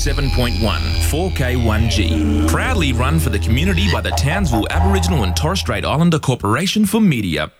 107.1 4K1G. Proudly run for the community by the Townsville Aboriginal and Torres Strait Islander Corporation for Media.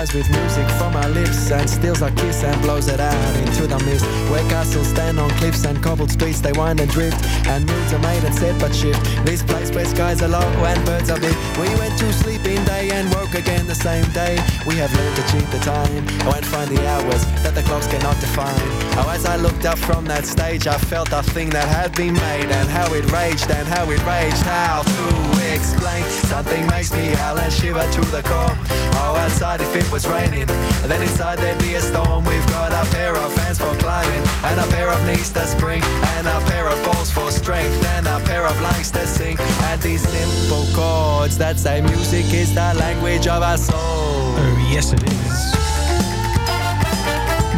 With music from our lips, and steals our kiss and blows it out into the mist. Where castles stand on cliffs and cobbled streets, they wind and drift, and moods are made and set but shift. This place where skies are low and birds are big. We went to sleep in day and woke again the same day. We have learned to cheat the time, oh, and find the hours that the clocks cannot define. Oh, as I looked up from that stage, I felt a thing that had been made, and how it raged, and how it raged, how to explain. Something makes me howl and shiver to the core. Oh, outside if it was raining, And then inside there'd be a storm. We've got a pair of hands for climbing, and a pair of knees to spring, and a pair of balls for strength, and a pair of lungs to sing. And these simple chords that say music is the language of our soul. Oh, yes, it is.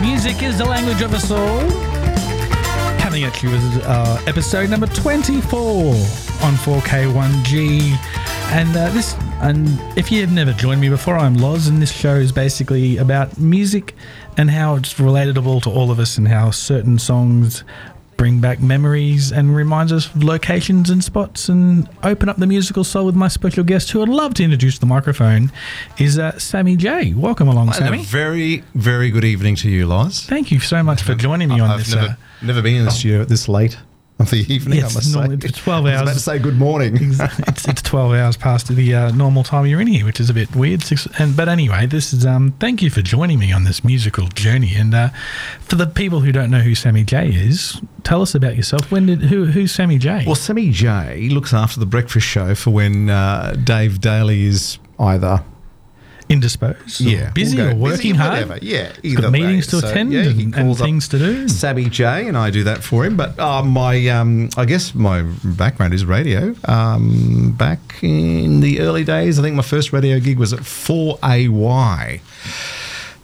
Music is the language of us soul Coming at you with uh, episode number 24 on 4K1G. And uh, this, and if you have never joined me before, I'm Loz, and this show is basically about music and how it's relatable to all of us and how certain songs bring back memories and reminds us of locations and spots and open up the musical soul with my special guest who I'd love to introduce the microphone is uh, Sammy J. Welcome along, And a Sammy. very, very good evening to you, Loz. Thank you so much for joining me on I've this. never, uh, never been in the studio this late of the evening, Yes, I must normally say. it's 12 I was hours. about to say good morning. it's, it's 12 hours past the uh, normal time you're in here, which is a bit weird. Six, and but anyway, this is um. Thank you for joining me on this musical journey. And uh, for the people who don't know who Sammy J is, tell us about yourself. When did who who's Sammy J? well, Sammy J looks after the breakfast show for when uh, Dave Daly is either Indisposed, or yeah, busy, we'll or working busy, hard. whatever. Yeah, He's got meetings way. to So, attend yeah, and, and things to do. Sammy J, and I do that for him. But uh, my, um, I guess my background is radio. Um, back in the early days, I think my first radio gig was at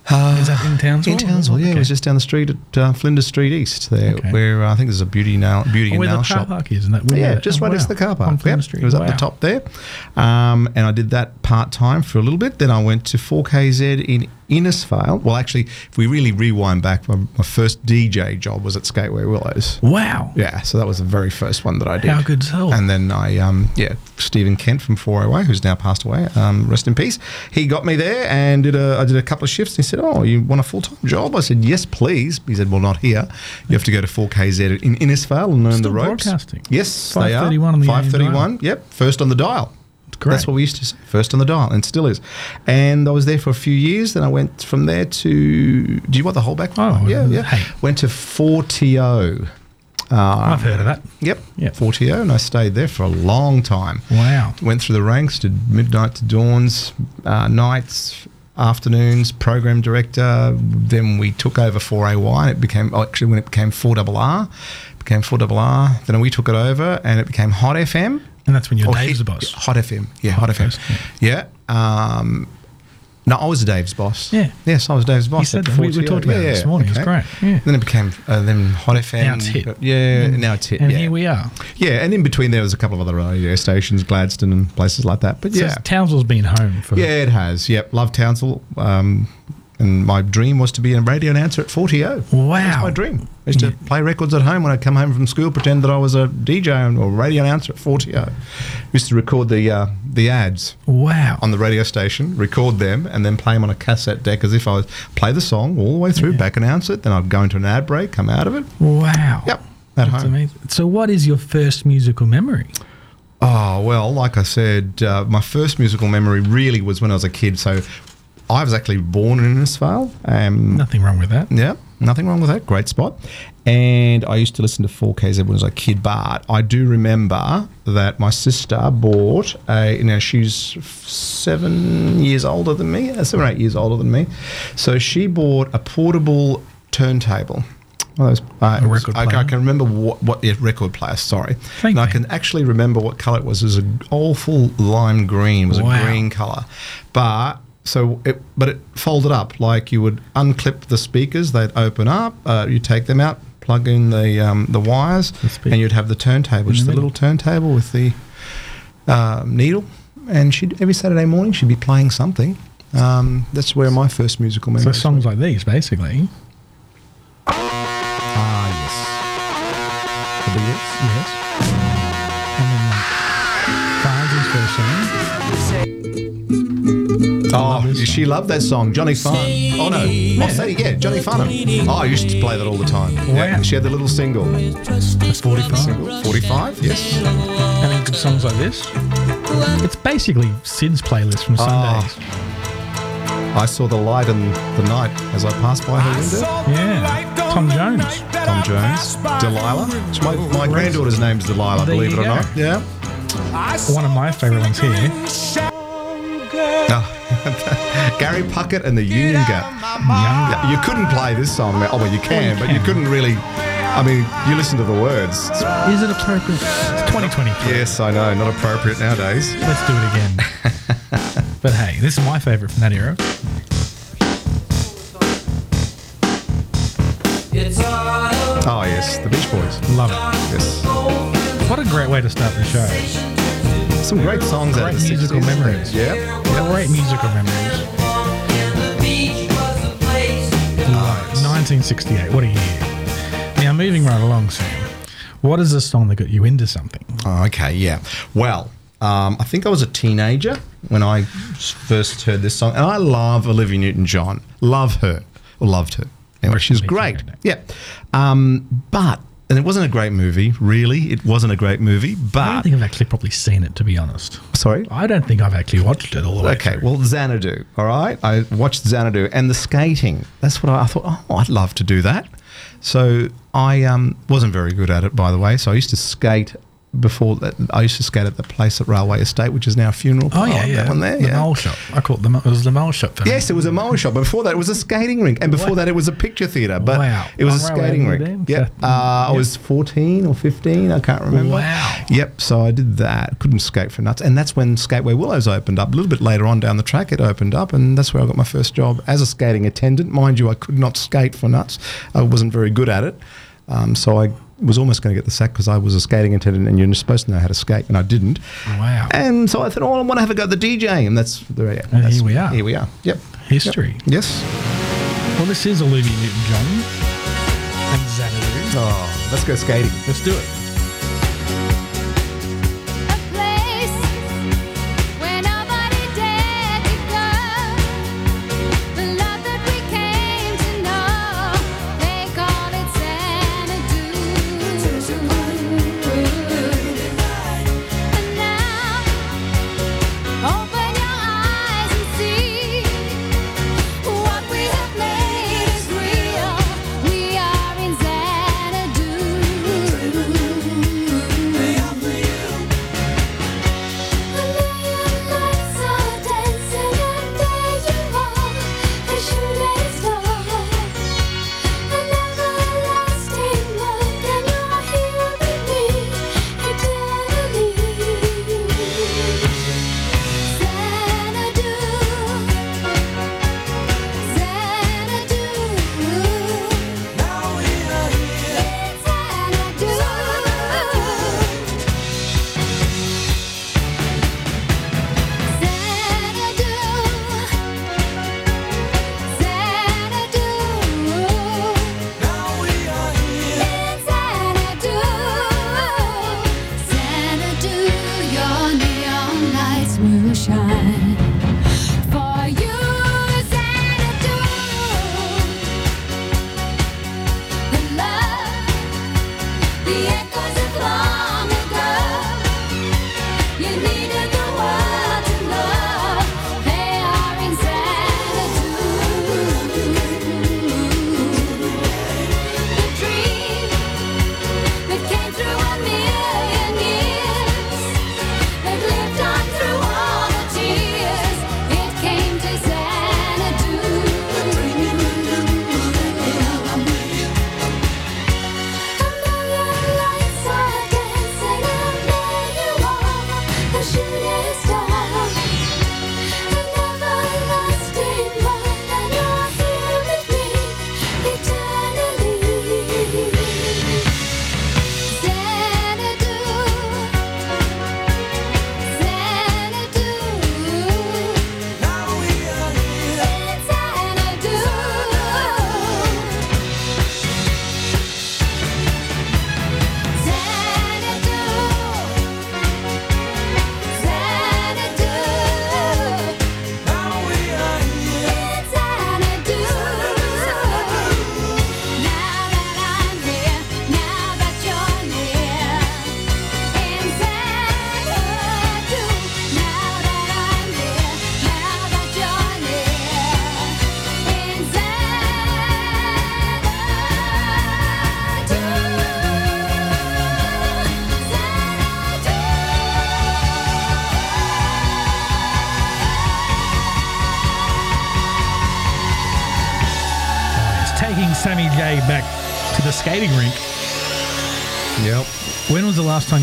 4AY. is that in Townsville? In Townsville, yeah, it was just down the street at uh, Flinders Street East, there, Okay. where uh, I think there's a beauty nail, beauty Oh, and where the nail car shop. park is, isn't that? where Yeah, the- just oh, right next to the car park. On Yep, Flinders Street. It was up the top there. Um, and I did that part time for a little bit. Then I went to 4KZ in Innisfail. Well, actually, if we really rewind back, my, my first DJ job was at Skateway Willows. Wow. Yeah, so that was the very first one that I did. How hell? And then I, um, yeah, Stephen Kent from 408, who's now passed away, um, rest in peace. He got me there and did a, I did a couple of shifts. He said, "Oh, you want a full time job?" I said, "Yes, please." He said, "Well, not here. You have to go to 4KZ in Innisfail and learn Still the ropes." broadcasting? Yes, they are. 531 on the AM 531. Yep, first on the dial. Great. That's what we used to say. First on the dial, and still is. And I was there for a few years. Then I went from there to. Do you want the whole background? Oh, yeah, yeah. hey. Went to 4TO. Uh, I've heard of that. Yep. Yep. 4TO, and I stayed there for a long time. Wow. Went through the ranks, did midnight to dawns, uh, nights, afternoons, program director. Then we took over 4AY, and it became, oh, actually, when it became 4RR, it became 4RR. Then we took it over, and it became Hot FM. And that's when you're Dave's Hit- boss. Hot FM. Yeah, Hot, Hot FM. first, Yeah. Um, no, I was Dave's boss. Yeah. Yes, I was Dave's boss. You said that. We- we talked about it this morning. It's great. Yeah. Then it became uh, then Hot FM. Now it's Hit. Yeah, now it's Hit. And yeah. here we are. Yeah, and in between there was a couple of other radio stations, Gladstone and places like that. But So yeah, Townsville's been home for yeah, it has. Yep, love Townsville. Um, and my dream was to be a radio announcer at 40O. Wow. That's my dream. I used to play records at home when I'd come home from school, pretend that I was a DJ or radio announcer at 40O. Used to record the uh, the ads Wow. on the radio station, record them, and then play them on a cassette deck as if I was play the song all the way through, back announce it. Then I'd go into an ad break, come out of it. Wow. Yep, at That's home. amazing. So, what is your first musical memory? Oh, well, like I said, uh, my first musical memory really was when I was a kid. So I was actually born in Innisfail. Um, Nothing wrong with that. yeah, nothing wrong with that. Great spot. And I used to listen to 4Ks when I was a kid. But I do remember that my sister bought a, you know, she's seven years older than me, uh, seven or eight years older than me. So she bought a portable turntable of those, uh, was- I, I can remember what, what yeah, record player. Sorry, Thank and I can actually remember what color it was. It was an awful lime green. It was Wow. a green color, but so it but it folded up like you would unclip the speakers. They'd open up. Uh, you take them out, plug in the um, the wires, The and you'd have the turntable, just a middle. little turntable with the um, needle. And she'd every Saturday morning she'd be playing something. Um, that's where my first musical So memories. songs like these, basically. Ah, yes. The Beatles. Yes. Oh, she loved that song, Johnny Farn. Oh no, oh, Sadie, yeah, Johnny Farnham. Oh, I used to play that all the time. Yeah, Wow. she had the little single. That's 45. Single, forty-five. Yes. And then good songs like this. It's basically Sid's playlist from Ah. Sundays. I saw the light in the night as I passed by her window. Yeah. Tom Jones. Tom Jones, Delilah. My, my granddaughter's name's Delilah. There believe it or go. not. Yeah. One of my favourite ones here. Oh. Gary Puckett and the Union Gap. Yeah, you couldn't play this song. Oh well, you oh, can, you but you couldn't really. I mean, you listen to the words. Is it appropriate? It's 2023. yes, I know, not appropriate nowadays. Let's do it again. but hey, this is my favourite from that era. Oh yes, the Beach Boys. Love it. Yes. What a great way to start the show. Some great songs out Great of the musical 60s. memories. Yeah. Great musical memories. Love it. 1968. What a year. Now, moving right along, Sam. What is the song that got you into something? Oh, okay, yeah. Well, um, I think I was a teenager when I first heard this song, and I love Olivia Newton-John. Love her, or loved her. Anyway, Rest she's great. Yeah, um, but and it wasn't a great movie. Really, it wasn't a great movie. But I don't think I've actually probably seen it, to be honest. sorry. I don't think I've actually watched it all the way Okay, through. well, Xanadu, all right? I watched Xanadu and the skating. That's what I, I thought, oh, I'd love to do that. So I um, wasn't very good at it, by the way. So I used to skate before that. I used to skate at the place at Railway Estate, which is now a funeral Oh, parlour, yeah, yeah. That one there, the yeah. mole shop. I call it the, it was the mole shop. For me. Yes, it was a mower shop. But before that, it was a skating rink, and before Wow. that, it was a picture theatre. But Wow. it was a skating rink. Yeah, uh, I was fourteen or fifteen. I can't remember. Wow. Yep. So I did that. Couldn't skate for nuts, and that's when Skateway Willows opened up. A little bit later on down the track, it opened up, and that's where I got my first job as a skating attendant. Mind you, I could not skate for nuts. I wasn't very good at it, um, so I was almost going to get the sack because I was a skating attendant, and you're supposed to know how to skate, and I didn't. Wow. And so I thought, oh, I want to have a go at the DJ, and that's the yeah, And that's- here we are. Here we are. Yep. History. Yes. Well, this is Olivia Newton-John and Xanadu. Oh, let's go skating. Let's do it.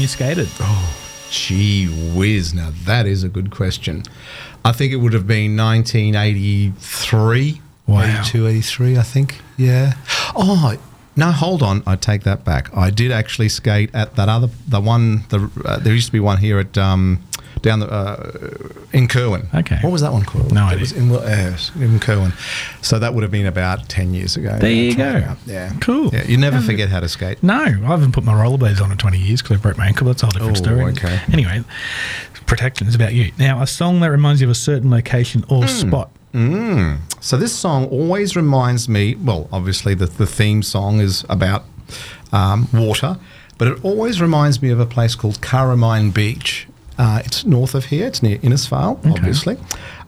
You skated? Oh, gee whiz. Now, that is a good question. I think it would have been 1983. Wow. 82, 83, I think. Yeah. Oh, no, hold on. I take that back. I did actually skate at that other, the one, the uh, there used to be one here at, um, down the, uh, in Kirwan. Okay. What was that one called? No it idea. Was in, uh, in Kirwan. So that would have been about 10 years ago. There you go. Yeah. Cool. Yeah, you never forget how to skate. No, I haven't put my rollerblades on in 20 years because I broke my ankle. That's a whole different Oh, story. okay. Anyway, protection is about you. Now, a song that reminds you of a certain location or Hmm. spot. So this song always reminds me. Well, obviously the the theme song is about um, water, but it always reminds me of a place called Kurrimine Beach. Uh, it's north of here. It's near Innisfail, obviously.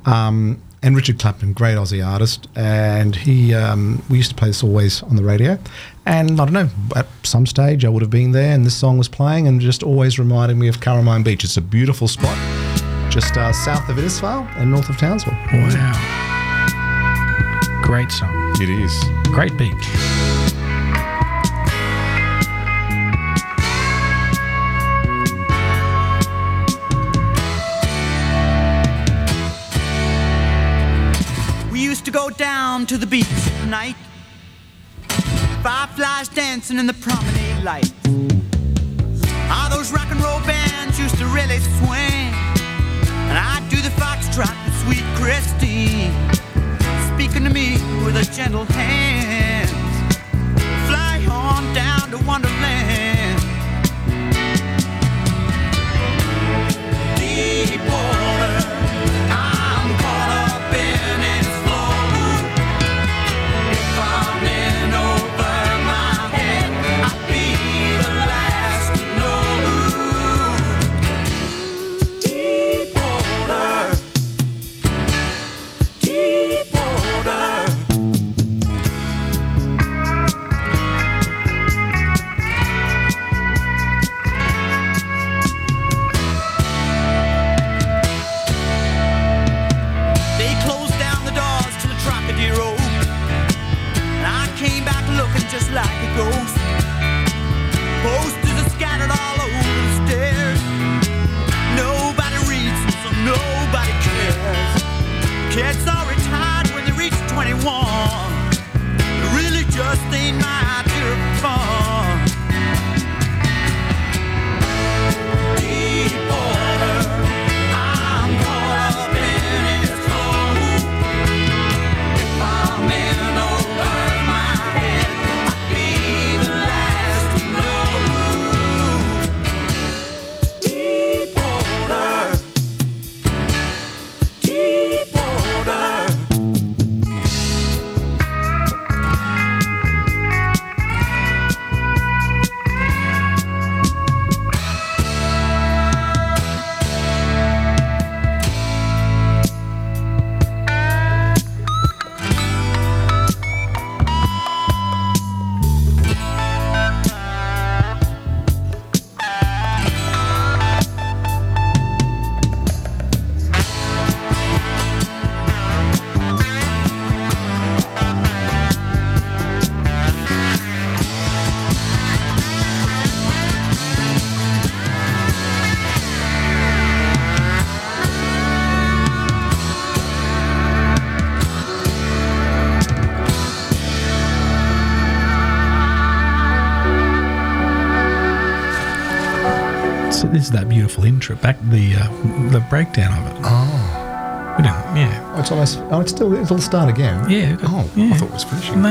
Um, and Richard Clapton, great Aussie artist, and he um, we used to play this always on the radio. And I don't know, at some stage I would have been there, and this song was playing, and just always reminded me of Kurrimine Beach. It's a beautiful spot, just uh, south of Innisfail and north of Townsville. Wow. Great song. It is. Great beach. Down to the beach at night. Fireflies dancing in the promenade light. Ah, those rock and roll bands used to really swing. And I'd do the foxtrot with sweet Christine. Speaking to me with a gentle hand. Fly on down to Wonderland. Deep water. Is that beautiful intro. Back the uh, the breakdown of it. Oh. We didn't, yeah. Oh, it's almost. Oh, it's still. It'll start again. Yeah. Oh, yeah. I thought it was finishing. No.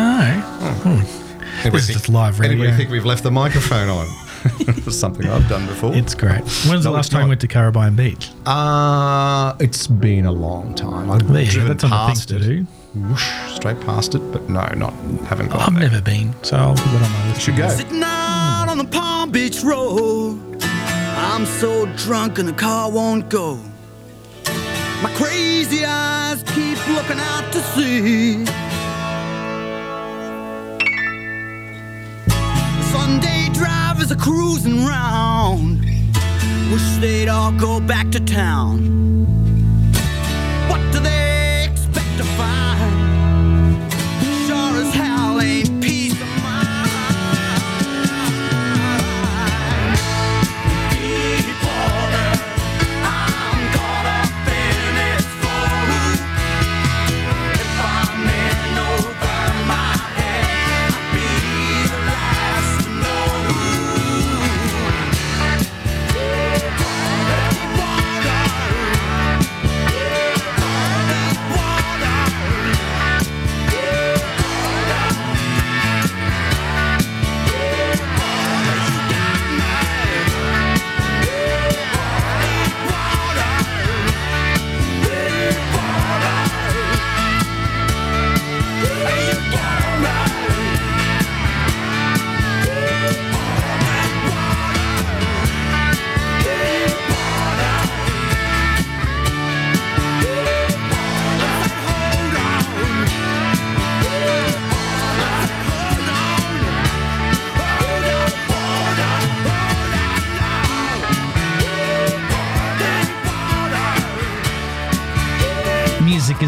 Anybody This is think- just live radio. Anybody think we've left the microphone on? It's something I've done before. It's great. When's the No, last time you not. went to Kurrimine Beach? uh, it's been a long time. I've There you go. driven That's on the things past to it. do. Whoosh, straight past it, but no, not haven't gone. I've there. never been, so I'll put that on my list. Should go. Sitting out on the Palm Beach Road. I'm so drunk and the car won't go. My crazy eyes keep looking out to sea. Sunday drivers are cruising round. Wish they'd all go back to town.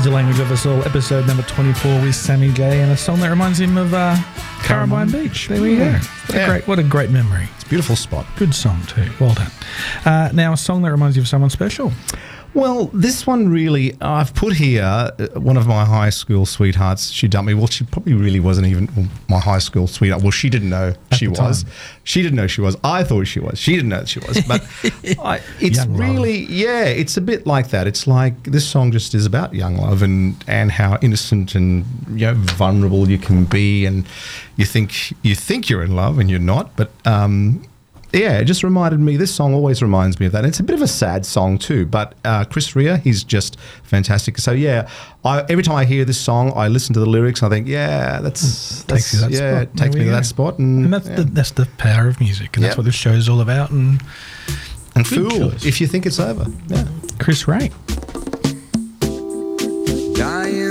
The language of us all. Episode number 24 with Sammy J and a song that reminds him of uh, Caribbean Beach. There we go. Yeah. What a Yeah. great, what a great memory. It's a beautiful spot. Good song too. Well done. Uh, now a song that reminds you of someone special. Well, this one really, I've put here uh, one of my high school sweethearts. She dumped me. Well, she probably really wasn't even my high school sweetheart. Well, she didn't know she was. time. She didn't know she was. I thought she was. She didn't know she was. But I, it's Young love. really, yeah, it's a bit like that. It's like this song just is about young love and and how innocent and you know vulnerable you can be, and you think you think you're in love and you're not, but. um yeah, it just reminded me. This song always reminds me of that. It's a bit of a sad song too, but uh, Chris Rea, he's just fantastic. So yeah, I, every time I hear this song, I listen to the lyrics. and I think, yeah, that's, that's you to that yeah, spot. it takes me we to that spot, and, And that's yeah. the that's the power of music, and that's what this show is all about. And and fool choice. if you think it's over. Yeah. Chris Rea. Dying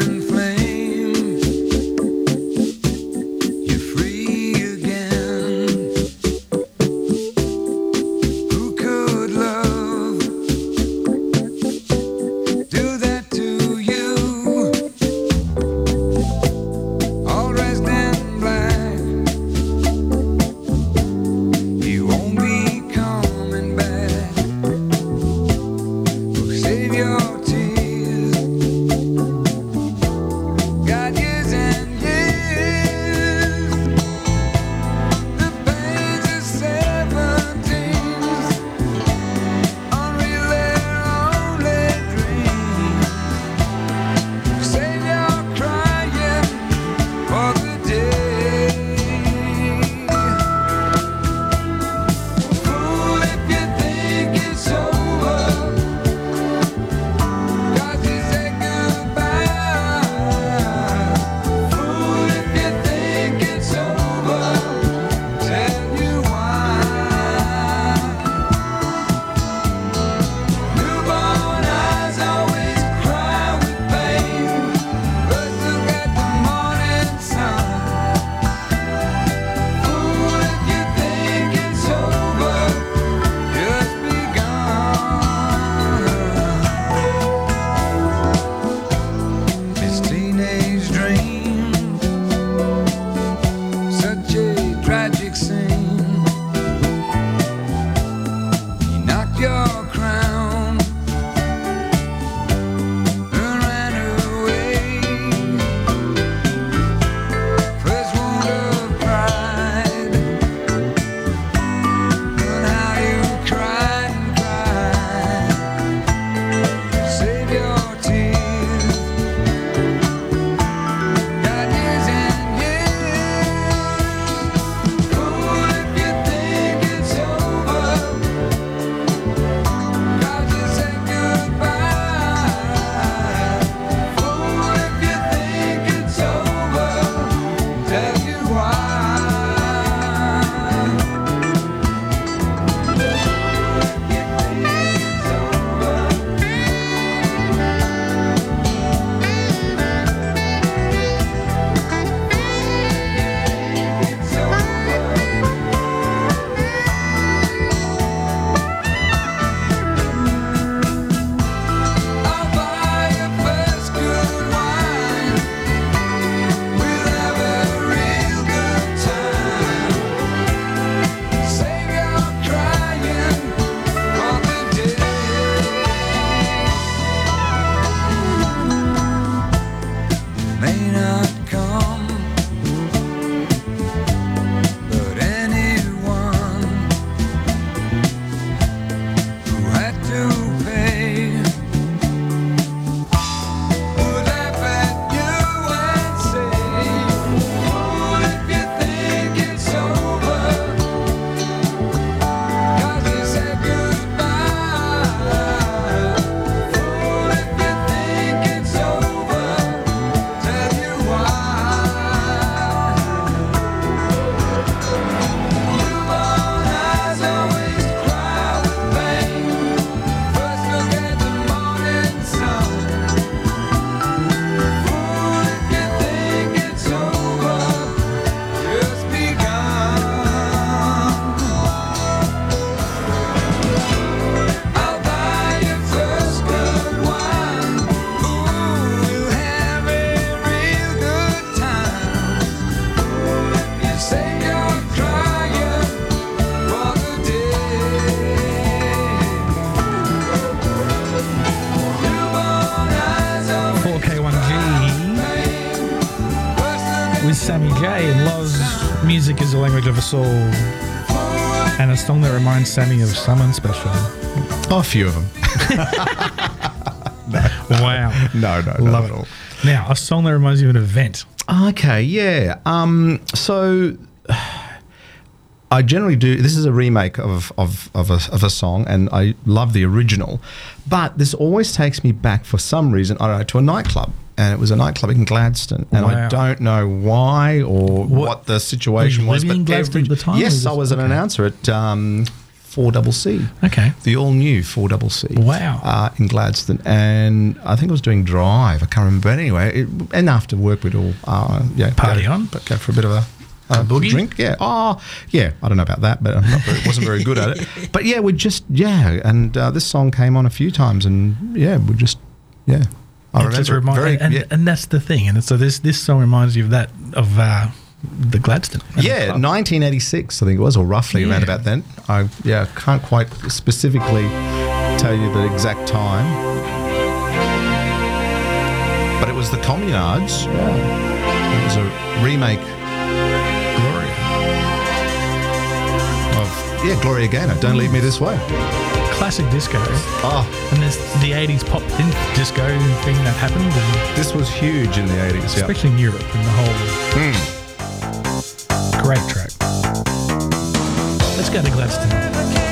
the language of a soul, And a song that reminds Sammy of someone special. Oh, a few of them. Wow. No, no, Love not it. at all. Now, a song that reminds you of an event. Okay, yeah. Um, so I generally do. This is a remake of of of a, of a song, and I love the original. But this always takes me back for some reason. I don't know to a nightclub, and it was a nightclub in Gladstone, and Wow. I don't know why or what, the situation was. in Gladstone at the time, Yes, I was an okay. announcer at. Um, 4CC. Okay. The all new 4CC. Wow. Uh, in Gladstone. And I think I was doing Drive. I can't remember. But anyway, it, and after work, we'd all uh, yeah, Party go, on? but go for a bit of a, a boogie? drink. Yeah. Oh, yeah. I don't know about that, but very, wasn't very good at it. But yeah, we just, yeah. And uh, this song came on a few times, and yeah, we just, yeah. I It just remember it remind- very, and, yeah. and that's the thing. And so this this song reminds you of that of uh, the Gladstone. Yeah, 1986, I think it was, or roughly around about then. I yeah, can't quite specifically tell you the exact time, but it was the Communards. Yeah, it was a remake. Gloria of yeah, Gloria Gaynor. Don't leave me this way. Classic disco. Oh, And there's the 80s pop disco thing that happened, and this was huge in the 80s. Yeah. especially in Europe and the whole. Hmm. Great track. Let's go to Gladstone.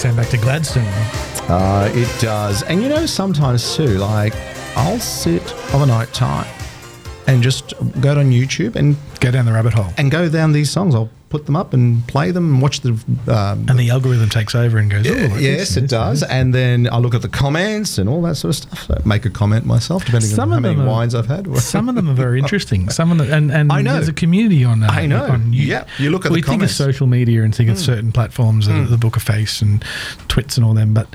Sam back to Gladstone. Uh, it does. And you know, sometimes too, like I'll sit of a night time and just go on YouTube and Go down the rabbit hole. and go down these songs. I'll put them up and play them and watch the. Um, And the algorithm takes over and goes, oh, like yes, it does. And then I look at the comments and all that sort of stuff. So make a comment myself, depending Some on how many are- wines I've had. Some of them are very interesting. Some of them, and, and I know. there's a community on. Uh, I know. On you, Yeah, you look at the comments. we think of. Hmm. social media and think of certain platforms, uh, the Book of Face and Twits and all them, but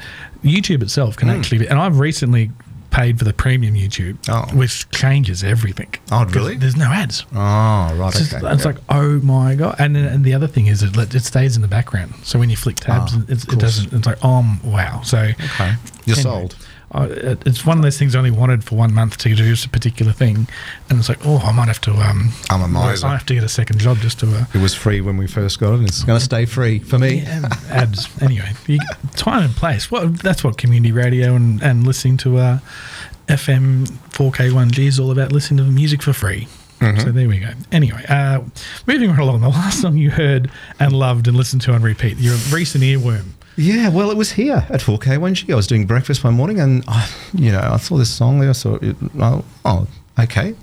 YouTube itself can actually. be And I've recently paid for the premium YouTube. Oh. which changes everything. Oh, really? There's no ads. oh, right. It's, just- okay. it's yeah. like, oh my god! And then- and the other thing is, it let- it stays in the background. So when you flick tabs, it's, of it doesn't. It's like, um, wow. So okay. You're Anyway, sold. It's one of those things I only wanted for one month to do just a particular thing, and it's like, oh, I might have to. Um, I'm a miser. I have to get a second job just to. Uh, It was free when we first got it. and It's going to stay free for me. yeah, ads. Anyway, you, time and place. Well, that's what community radio and, and listening to uh, FM 4K1G is all about. Listening to music for free. Mm-hmm. So there we go. Anyway, uh, moving right along. The last song you heard and loved and listened to on repeat, your recent earworm. Yeah, well, it was here at 4K1G. I was doing breakfast one morning and, I, you know, I saw this song there. I thought, it, oh, oh, okay.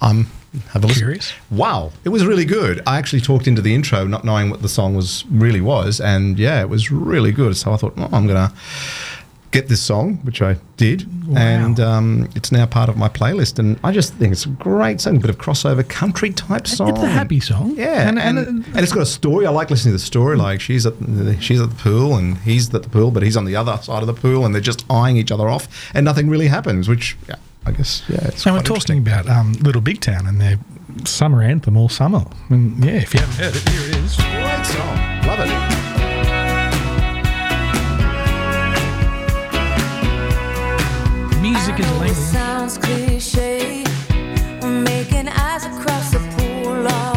I'm have a listen. Curious? Wow, it was really good. I actually talked into the intro not knowing what the song was really was. And yeah, it was really good. So I thought, oh, I'm going to get this song, which I did. Wow. And um, it's now part of my playlist. And I just think it's a great song, a bit of crossover country type song. It's a happy song. Yeah, And, and, and, and, it's got a story. I like listening to the story. Like she's at the, she's at the pool and he's at the pool, but he's on the other side of the pool, and they're just eyeing each other off, and nothing really happens. Which yeah, I guess yeah, it's So we're talking about um, Little Big Town and their summer anthem all summer. And yeah, if you haven't heard it, here it is. Great song, love it. Music It language.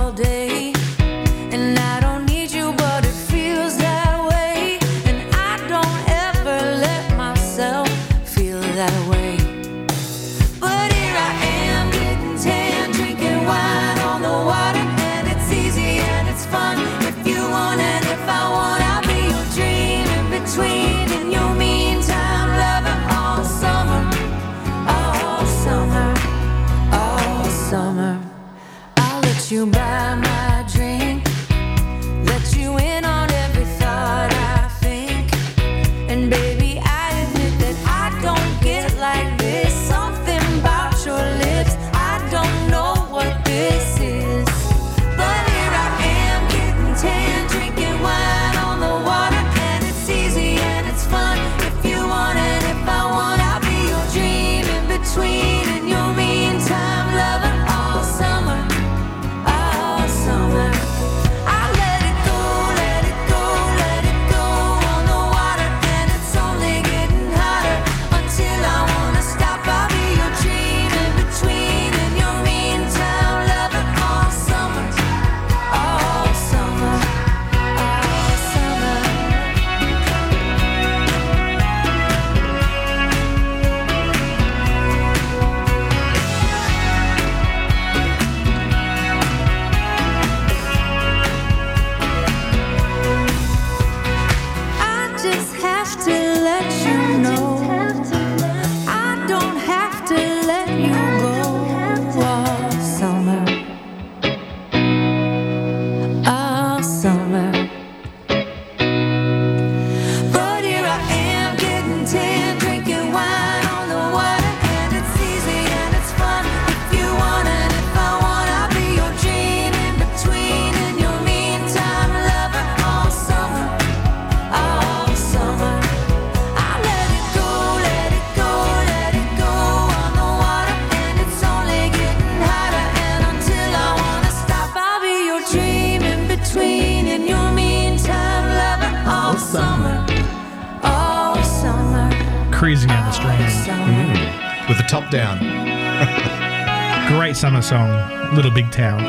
Song, Little Big Town.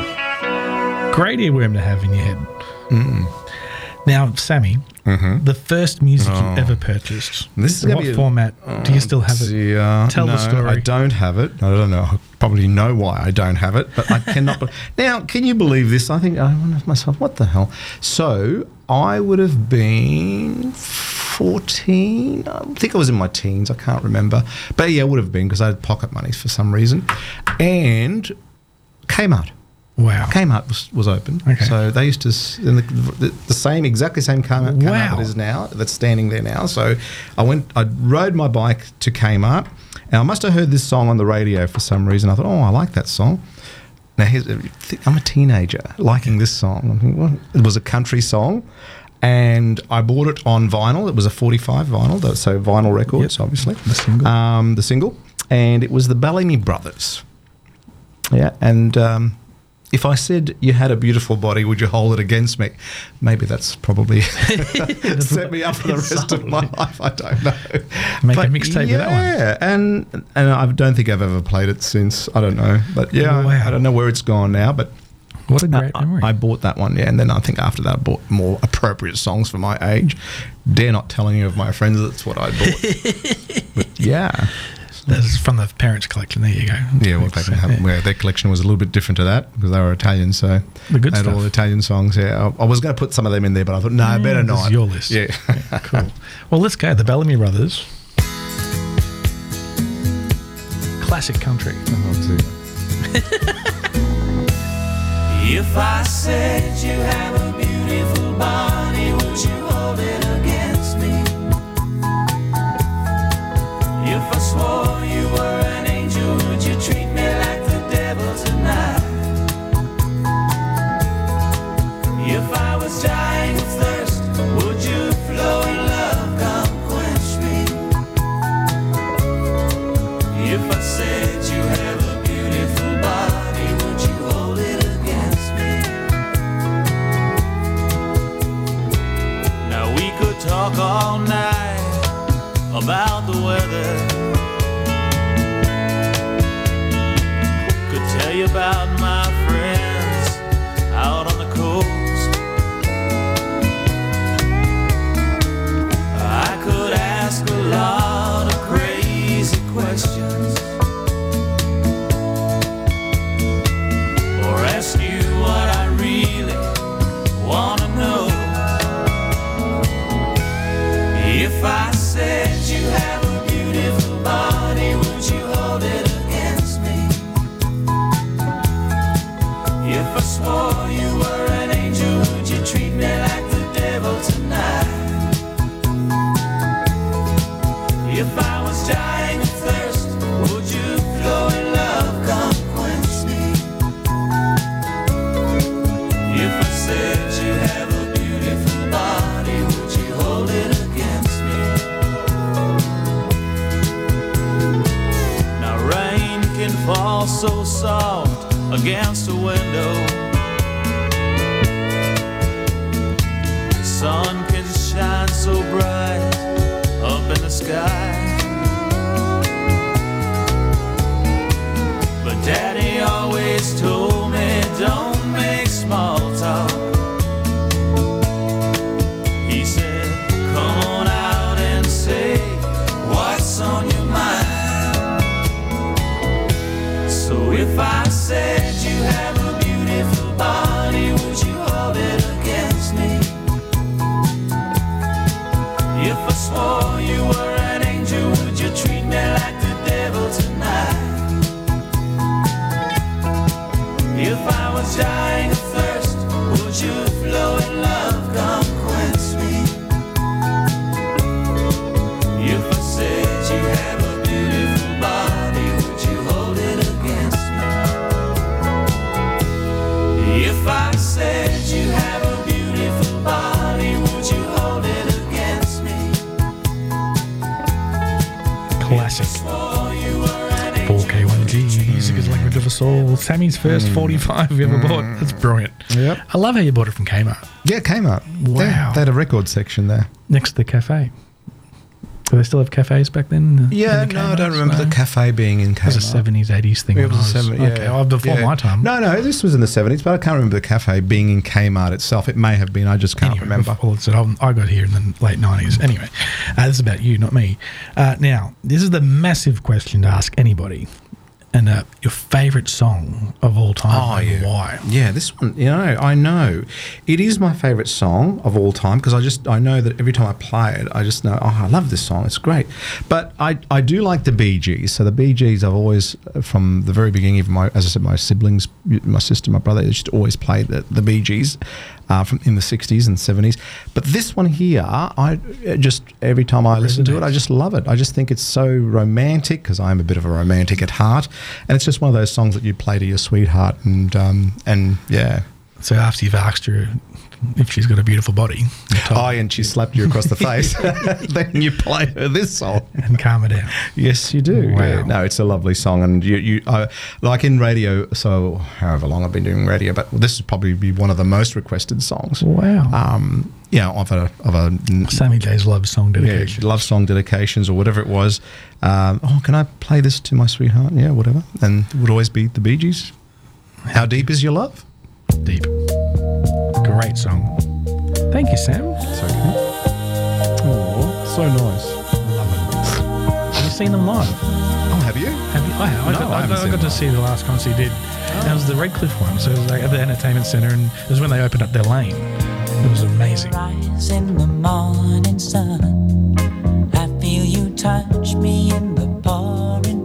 Great earworm to have in your head. Now, Sammy, the first music you ever purchased. Mm-hmm. This is what a- format? Do you still have it? Yeah, Tell the story. I don't have it. I don't know. I probably know why I don't have it, but I cannot. be- now, can you believe this? I think I wonder myself, what the hell? So I would have been 14. I think I was in my teens. I can't remember. But yeah, it would have been because I had pocket money for some reason. And Kmart. Wow. Kmart was, was open. Okay. So they used to, the, the, same, exactly same Kmart, Kmart Wow. that is now, that's standing there now. So I went, I rode my bike to Kmart and I must have heard this song on the radio for some reason. I thought, oh, I like that song. Now, here's, I'm a teenager liking this song. Well, it was a country song. And I bought it on vinyl. It was a 45 vinyl, so vinyl records, Yep. obviously. The single. Um, the single. And it was the Bellamy Brothers. Yeah, and um, if I said you had a beautiful body, would you hold it against me? Maybe that's probably set me up for the rest of my life. I don't know. Make a mixtape with that one. Yeah, and and I don't think I've ever played it since. I don't know, but yeah, Wow. I don't know where it's gone now. But What a great I, memory. I bought that one, yeah, and then I think after that I bought more appropriate songs for my age. Dare not tell any of my friends that's what I bought. but yeah. That's from the parents' collection. There you go. Yeah, well, they can have, Yeah. where their collection was a little bit different to that because they were Italian, so The good they had all stuff. the Italian songs. Yeah, I, I was going to put some of them in there, but I thought no, mm, better this is not. your list. Yeah, cool. Well, let's go. The Bellamy Brothers. Classic country. Oh, if I said you have a beautiful body, would you If I swore you were Sammy's first 45 we ever bought. That's brilliant. Yep. I love how you bought it from Kmart. yeah, Kmart. They, Wow. they had a record section there. Next to the cafe. Do they still have cafes back then? Yeah, In the no, I don't Kmarts? remember No? the cafe being in Kmart. It was a 70s, 80s thing. It when was I a seven, yeah. Okay, oh, before Yeah. my time. No, no, this was in the 70s, but I can't remember the cafe being in Kmart itself. It may have been, I just can't Anyway, remember. Well, it's, I I got here in the late 90s. Anyway, uh, this is about you, not me. Uh, now, this is the massive question to ask anybody. And uh, your favorite song of all time. Oh, yeah. Why? Yeah, this one, you know, I know. It is my favourite song of all time because I just, I know that every time I play it, I just know, oh, I love this song. It's great. But I, I do like the Bee Gees. So the Bee Gees, I've always, uh, from the very beginning of my, as I said, my siblings, my sister, my brother, they just always played the, the Bee Gees. Uh, from in the 60s and 70s, but this one here, I just every time I listen to it, I just love it. I just think it's so romantic because I'm a bit of a romantic at heart, and it's just one of those songs that you play to your sweetheart, and um, and yeah. So after you've asked her if she's got a beautiful body, Oh, and she slapped you across the face. then you play her this song. and calm her down. Yes, you do. Wow. Yeah. No, it's a lovely song, and you, you, like in radio. So, however long I've been doing radio, but this would probably be one of the most requested songs. Wow. Um, know, of a of a Sammy J's love song yeah, dedication. love song dedications or whatever it was. Um, oh, can I play this to my sweetheart? Yeah, whatever. And it would always be the Bee Gees. How deep is your love? Deep. Great song. Thank you, Sam. It's okay. Oh, so nice. Love it. Have you seen them live? Oh, have you? Have you? I have. I No, got, I I haven't got, I seen got to see the last concert he did. Oh. That was the Redcliffe one. So it was like at the entertainment centre, and it was when they opened up their lane. It was amazing. rise in the morning sun. I feel you touch me in the pouring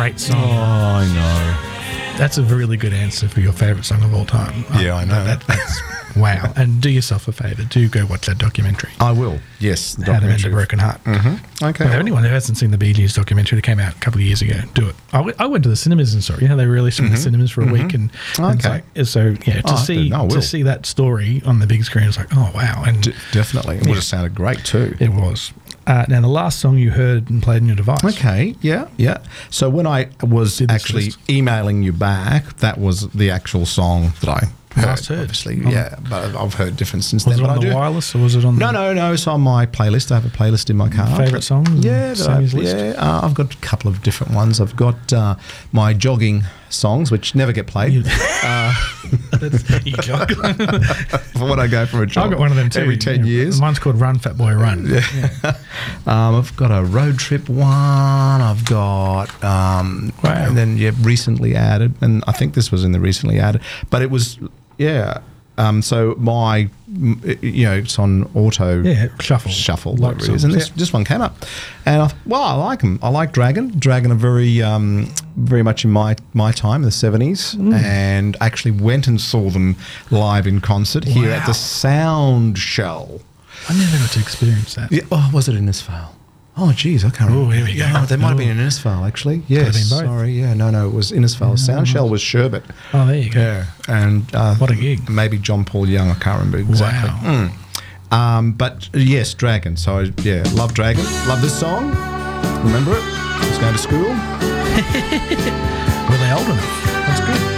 great song. I know. That's a really good answer for your favourite song of all time. Yeah, I know. That, that's wow. And do yourself a favour. Do go watch that documentary. I will. Yes, the How to Mend a. Broken Heart. Mm-hmm. Okay. Well, anyone who hasn't seen the Bee Gees documentary that came out a couple of years ago, do it. I, w- I went to the cinemas and saw it. You know, they released it in the cinemas for a week, and, and Okay. like, so yeah, to Oh, see I will. to see that story on the big screen, it's like, oh wow, and D- definitely. It would have sounded great too. it was. Uh, now, the last song you heard and played on your device. Okay, yeah, yeah. So when I was actually list. emailing you back, that was the actual song that I heard. Last heard. Obviously, On- yeah, but I've heard different since Was then. Was it on I the do- wireless or was it on No, the no, no. No. It's on my playlist. I have a playlist in my car. Favourite songs Yeah, I, list. yeah uh, I've got a couple of different ones. I've got uh, my jogging songs, which never get played. That's, you jog. for when I go for a jog, I've got one of them too. every ten Yeah, years. Mine's called Run Fat Boy Run. Um, I've got a road trip one. I've got, um, Wow. and then yeah, recently added, and I think this was in the recently added, but it was yeah. Um, so my, you know, it's on auto Yeah, shuffle. shuffle, Like whatever it is, and this this one came up, and I thought, well, I like them. I like Dragon. Dragon are very um, very much in my my time, in the seventies, Mm. and actually went and saw them live in concert here at the Sound Shell. I never got to experience that. Yeah, oh, was it in Innisfail? Oh, geez, I can't remember. Oh, here we go. Yeah, there might have Oh. been in Innisfail, actually. Yes, sorry. Yeah, no, no, it was Innisfail. Soundshell was Sherbet. Oh, there you go. Yeah, and uh, What a gig. Maybe John Paul Young. I can't remember exactly. Wow. Mm. Um, but yes, Dragon. So yeah, love Dragon. Love this song. Remember it? I was going to school. Were they old enough? That's good.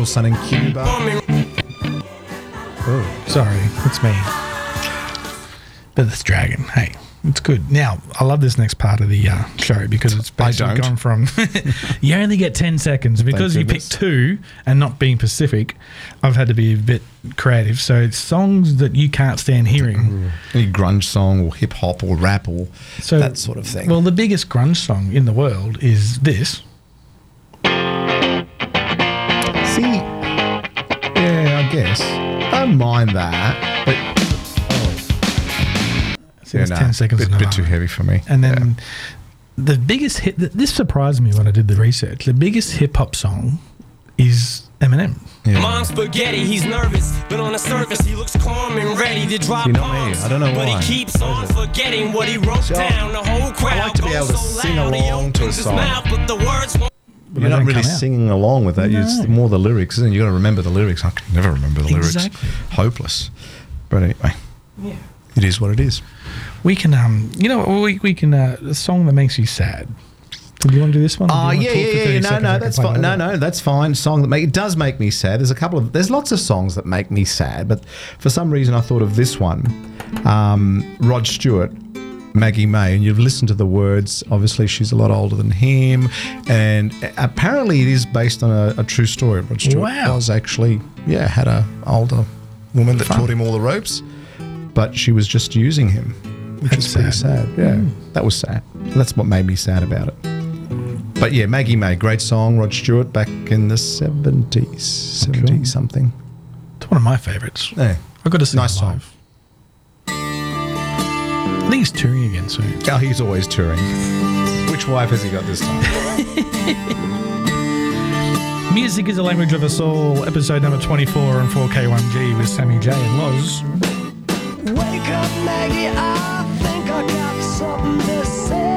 April Sun in Cuba. Oh, Sorry, it's me. But it's Dragon. Hey, it's good. Now, I love this next part of the uh, show because it's basically don't. gone from you only get 10 seconds because you goodness. picked two and not being Pacific. I've had to be a bit creative. So it's songs that you can't stand hearing. any grunge song or hip hop or rap or So that sort of thing. Well, the biggest grunge song in the world is this. So it's 10 seconds. bit, a bit half. too heavy for me. And then the biggest hit, this surprised me when I did the research. The biggest hip hop song is Eminem. Yeah. Mom's spaghetti, he's nervous, but on the surface he looks calm and ready to drop See, not me. bombs. I don't know but why. he keeps on forgetting what he wrote See, I- down. The whole crowd like to be goes able to so sing loud, along to a song. mouth, but the words won't But You're not really singing along with that. It's more the lyrics, isn't it? You got to remember the lyrics. I can never remember the lyrics. Exactly. Hopeless. But anyway, Yeah. It is what it is. We can, um, you know, we, we can, uh, a song that makes you sad. Do you want to do this one? Oh wanna yeah, yeah, yeah. No, no, that's fine. No, no, that's fine. Song that make it does make me sad. There's a couple of there's lots of songs that make me sad, but for some reason I thought of this one. Um, Rod Stewart, Maggie May, and you've listened to the words. Obviously, she's a lot older than him, and apparently it is based on a, a true story. Rod Stewart Wow. was actually yeah had a older woman that taught him all the ropes, but she was just using him, which That's is pretty sad. sad. Yeah, hmm. that was sad. That's what made me sad about it. But yeah, Maggie May, great song. Rod Stewart back in the 70s, 70 something. It's one of my favourites. Yeah. I've got to see Nice it song. live. I think he's touring again soon. Oh, he's always touring. Which wife has he got this time? Music is a language of us all. Episode number 24 on 4K1G with Sammy J and Loz. Wake up, Maggie. I think I got something to say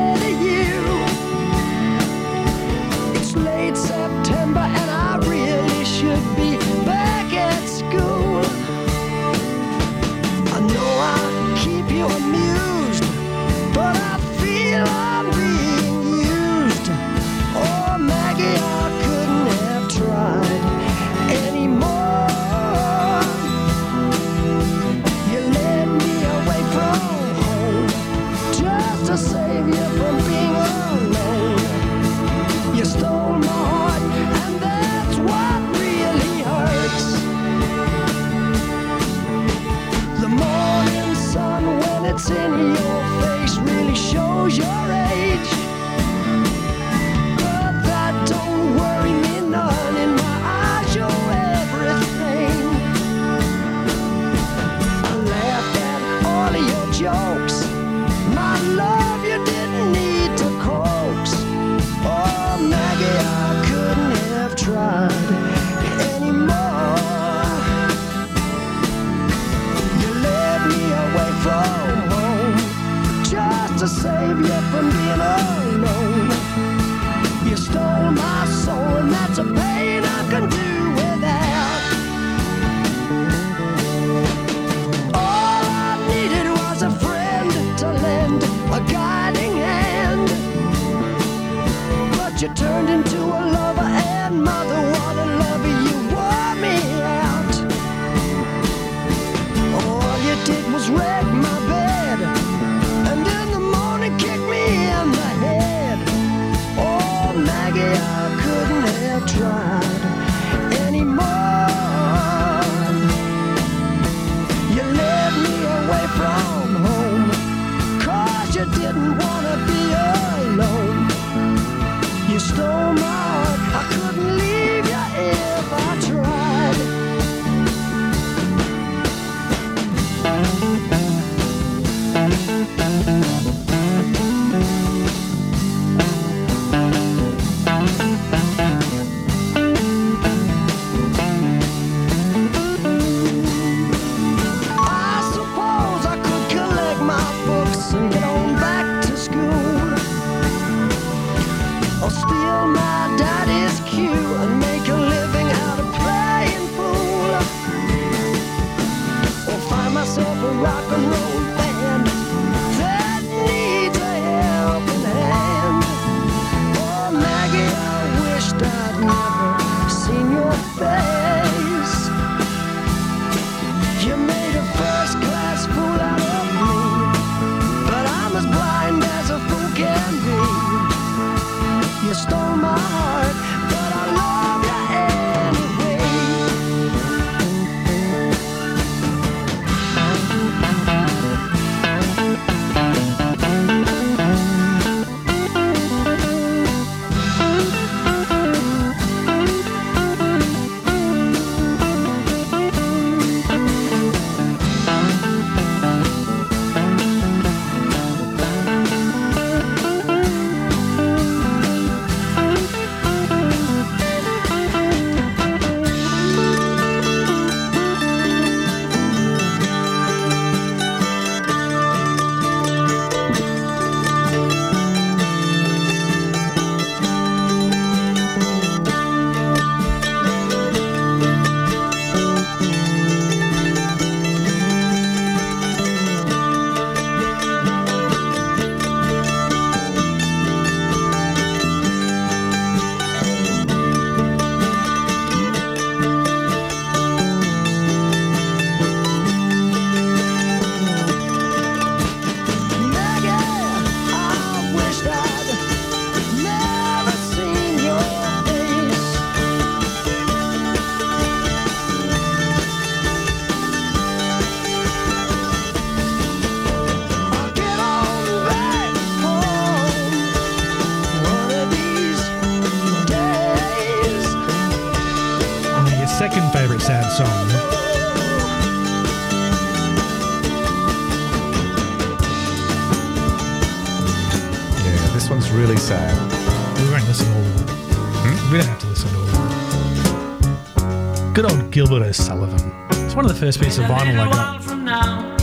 Edward O'Sullivan. It's one of the first pieces of vinyl I got. Now,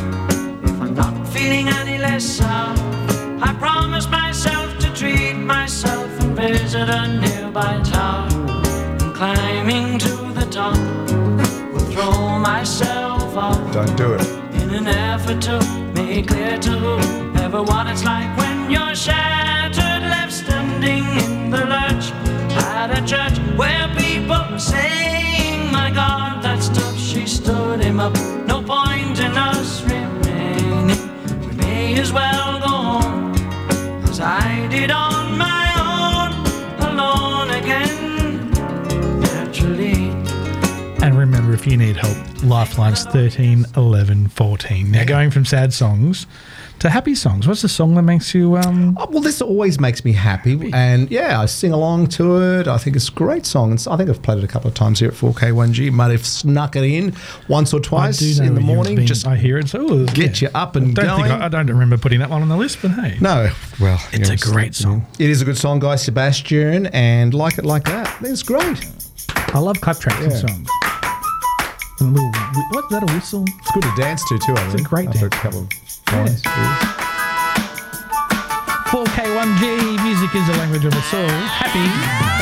if I'm not feeling any less I promise myself to treat myself and visit a nearby. And climbing to the top, will throw myself. Don't do it. In an effort to you need help, Lifelines 13, 11, 14. Now, going from sad songs to happy songs. What's the song that makes you? Um, oh, well, this always makes me happy, happy, and yeah, I sing along to it. I think it's a great song, and I think I've played it a couple of times here at 4K1G. Might have snuck it in once or twice in the morning. Been, just I hear it, so get yeah. you up and I don't going. I, I, don't remember putting that one on the list, but hey, no, well, it's a great song. It is a good song, Guy Sebastian, and like it like that. It's great. I love clap tracks yeah. and songs a little, what's that, a whistle? It's good to dance to, too, I It's a great After dance. a couple of 4K1G, music is the language of us all. Happy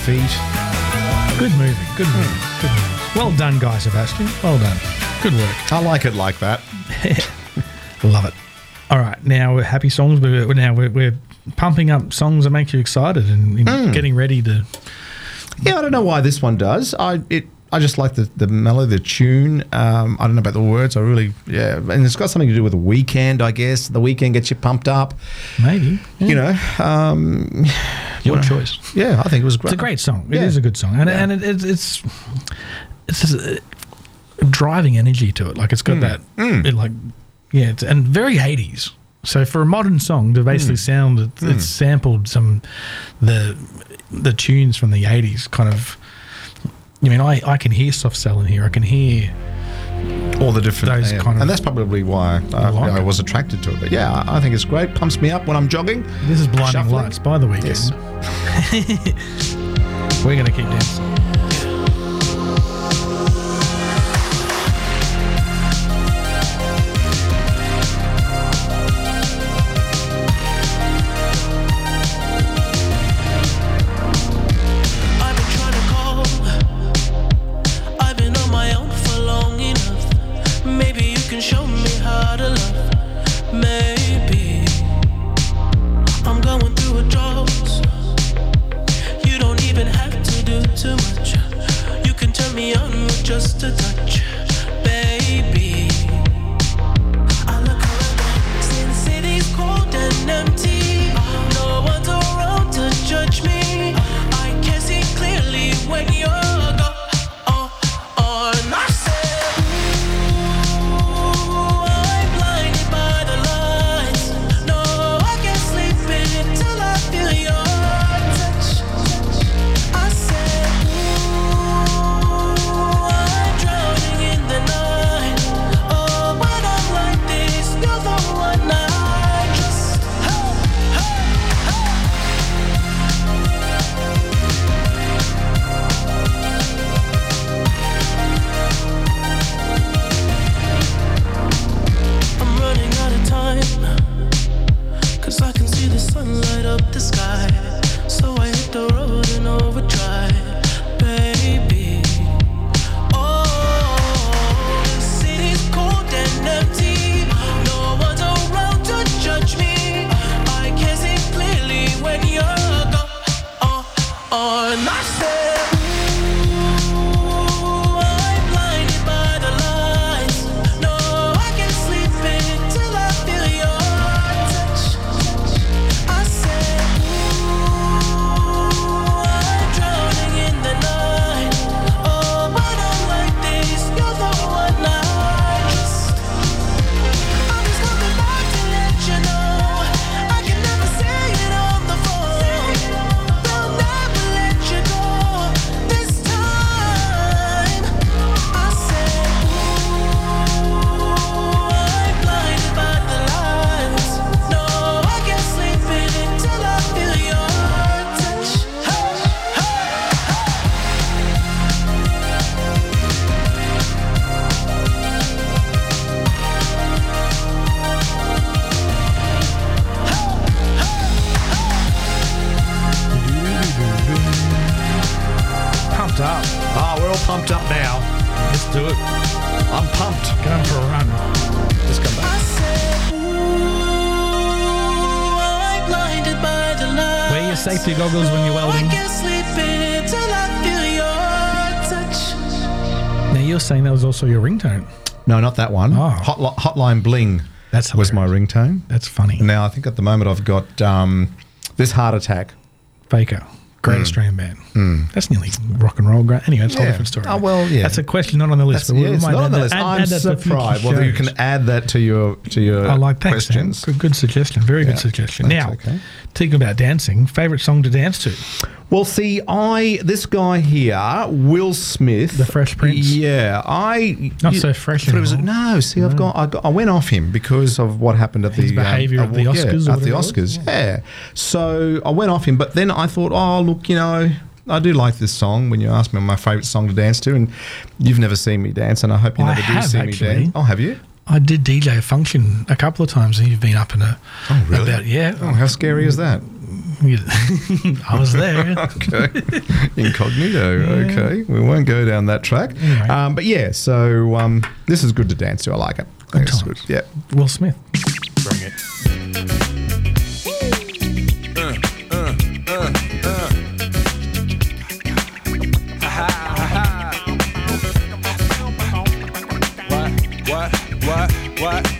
feet. Good movie. Good movie. Good movie. Well done, Guy Sebastian. Well done. Good work. I like it like that. Love it. All right, now we're happy songs. We're, we're- now we're, we're pumping up songs that make you excited and, and Hmm. getting ready to. Yeah, I don't know why this one does. I it I just like the the melody, the tune. Um, I don't know about the words. I really yeah, and it's got something to do with the weekend, I guess. The weekend gets you pumped up. Maybe. You know, um, Your well, choice. Yeah, I think it was great. It's a great song. It Yeah. is a good song, and Yeah. and it, it, it's it's just a driving energy to it. Like it's got Hmm. that, mm. it like yeah, it's, and very eighties. So for a modern song to basically mm. sound, it, it's mm. sampled some the the tunes from the eighties. Kind of. I mean, I, I can hear soft cell in here. I can hear all the different Those yeah. kind of- and that's probably why uh, I, like I was attracted to it. But yeah, I I think it's great. Pumps me up when I'm jogging. this is blinding Shuffling. lights by the Weeknd. Yes. We're gonna keep dancing. Also your ringtone. No, not that one. Oh. Hotli- Hotline Bling That's was my hilarious. ringtone. That's funny. Now I think at the moment I've got um, this heart attack. Faker. Great Australian band. That's nearly rock and roll. Great. Anyway, that's a whole different story. Oh, well, yeah. That's a question not on the list. That's, but yeah, it's not on the list. add- I'm add surprised. Well, you can add that to your to your I like questions. Good, good suggestion. Very Yeah, good suggestion. Now, okay. talking about dancing, favorite song to dance to? Well, see, I this guy here, Will Smith, The Fresh Prince? Yeah, I Not so fresh it was- no, see, I've got I, got I went off him because of what happened at His the um, behaviour at the Oscars Yeah, at the whatever it was? Oscars, yeah. So I went off him, but then I thought, oh, look, you know. I do like this song when you ask me my favourite song to dance to, and you've never seen me dance, and I hope you never do see actually. me dance. Oh, have you? I did DJ a function a couple of times, and you've been up in a. Oh, really? About, yeah. Oh, how scary is that? I was there. okay. Incognito. Okay. We won't go down that track. Anyway. Um, but yeah, so um, this is good to dance to. I like it. I think it's times. good. Yeah. Will Smith. Bring it. What? What? What?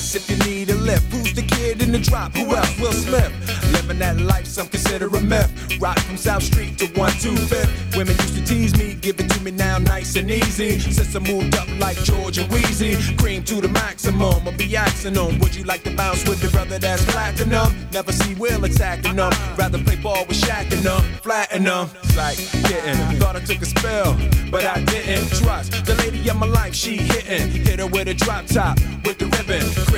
if you need a lift. Who's the kid in the drop? Who else? Will Smith. Living that life, some consider a myth. Rock from South Street to 125th. Women used to tease me, give it to me now nice and easy. Since I moved up like George and Weezy, cream to the maximum. I'll be axing them, would you like to bounce with the brother that's platinum? Never see Will attacking them. Rather play ball with Shaq and them, flatten them. Like getting, thought I took a spell, but I didn't trust. The lady of my life, she hitting. Hit her with a drop top, with the ribbon.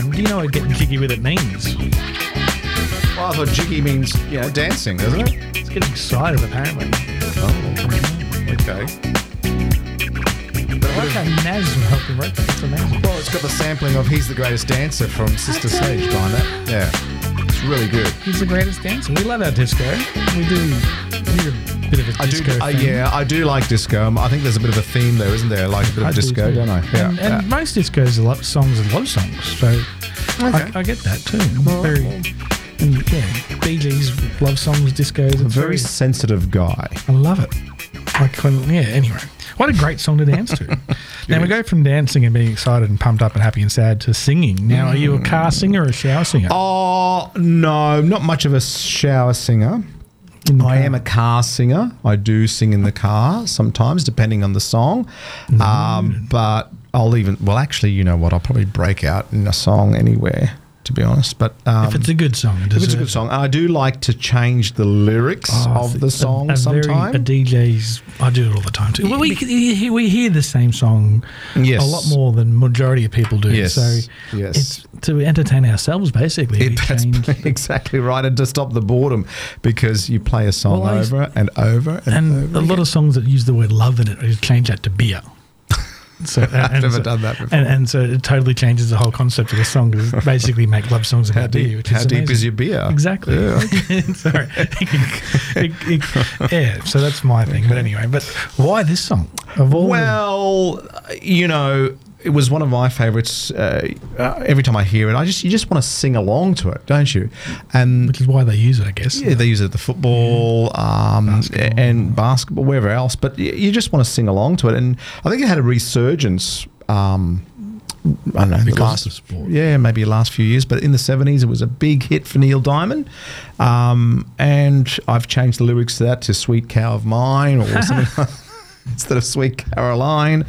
Do you know what getting jiggy with it means? Well, I thought jiggy means, you know, dancing, doesn't it? It's getting excited, apparently. Oh, okay. I like how Nas helped him write that. It's amazing. Well, it's got the sampling of He's the Greatest Dancer from Sister Sledge behind that. Yeah. It's really good. He's the greatest dancer. We love our disco. We do. You're a bit of a I do, uh, yeah, I do like disco. Um, I think there's a bit of a theme there, isn't there? Like a bit of I do disco, too. don't I? Yeah. And, yeah. most discos are love songs and love songs, so I, I get that too. Very, and yeah, Bee Gees love songs, discos. It's a very sensitive guy. I love it. Like when, yeah. Anyway, what a great song to dance to. now we go from dancing and being excited and pumped up and happy and sad to singing. Now, are you a car singer or a shower singer? Oh no, not much of a shower singer. I am a car singer. I do sing in the car sometimes, depending on the song. Um, but I'll even well, actually, you know what? I'll probably break out in a song anywhere. To be honest, but um, if it's a good song, it if it's a good song, I do like to change the lyrics Oh, of the song a, a very- sometimes. a DJ's, I do it all the time too. Well, we, we hear the same song Yes. a lot more than majority of people do. Yes. So Yes. it's to entertain ourselves basically. It, that's exactly right, and to stop the boredom, because you play a song Well, over and over and, and over a lot of songs that use the word love in it, you change that to beer. So, I've never so- done that before. And, and so it totally changes the whole concept of the song because basically make love songs about deep- beer. How is deep is your beer? Exactly. Yeah, Sorry. It- it- yeah. So that's my thing. But anyway, but why this song of all? Well, you know, it was one of my favorites. Uh, uh, every time I hear it, I just you just want to sing along to it, don't you? And which is why they use it, I guess. yeah, they use it at the football um, and basketball, wherever else. But you, just want to sing along to it, and I think it had a resurgence. Um, I don't know the last, of sport. yeah, maybe the last few years, but in the seventies, it was a big hit for Neil Diamond, um, and I've changed the lyrics to that to "Sweet Cow of Mine" or something like instead of "Sweet Caroline."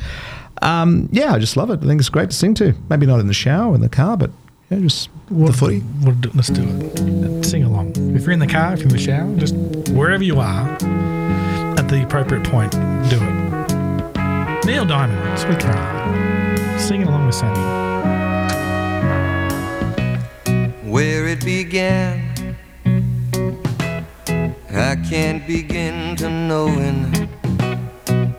Um, yeah, I just love it. I think it's great to sing to. Maybe not in the shower in the car, but yeah, just the footy. We'll do, let's do it. Sing along. If you're in the car, if you're in the shower, just wherever you are, at the appropriate point, do it. Neil Diamond, Sweet Caroline, singing along with Sammy. where it began. I can't begin to knowing,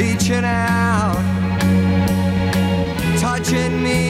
reaching out, touching me,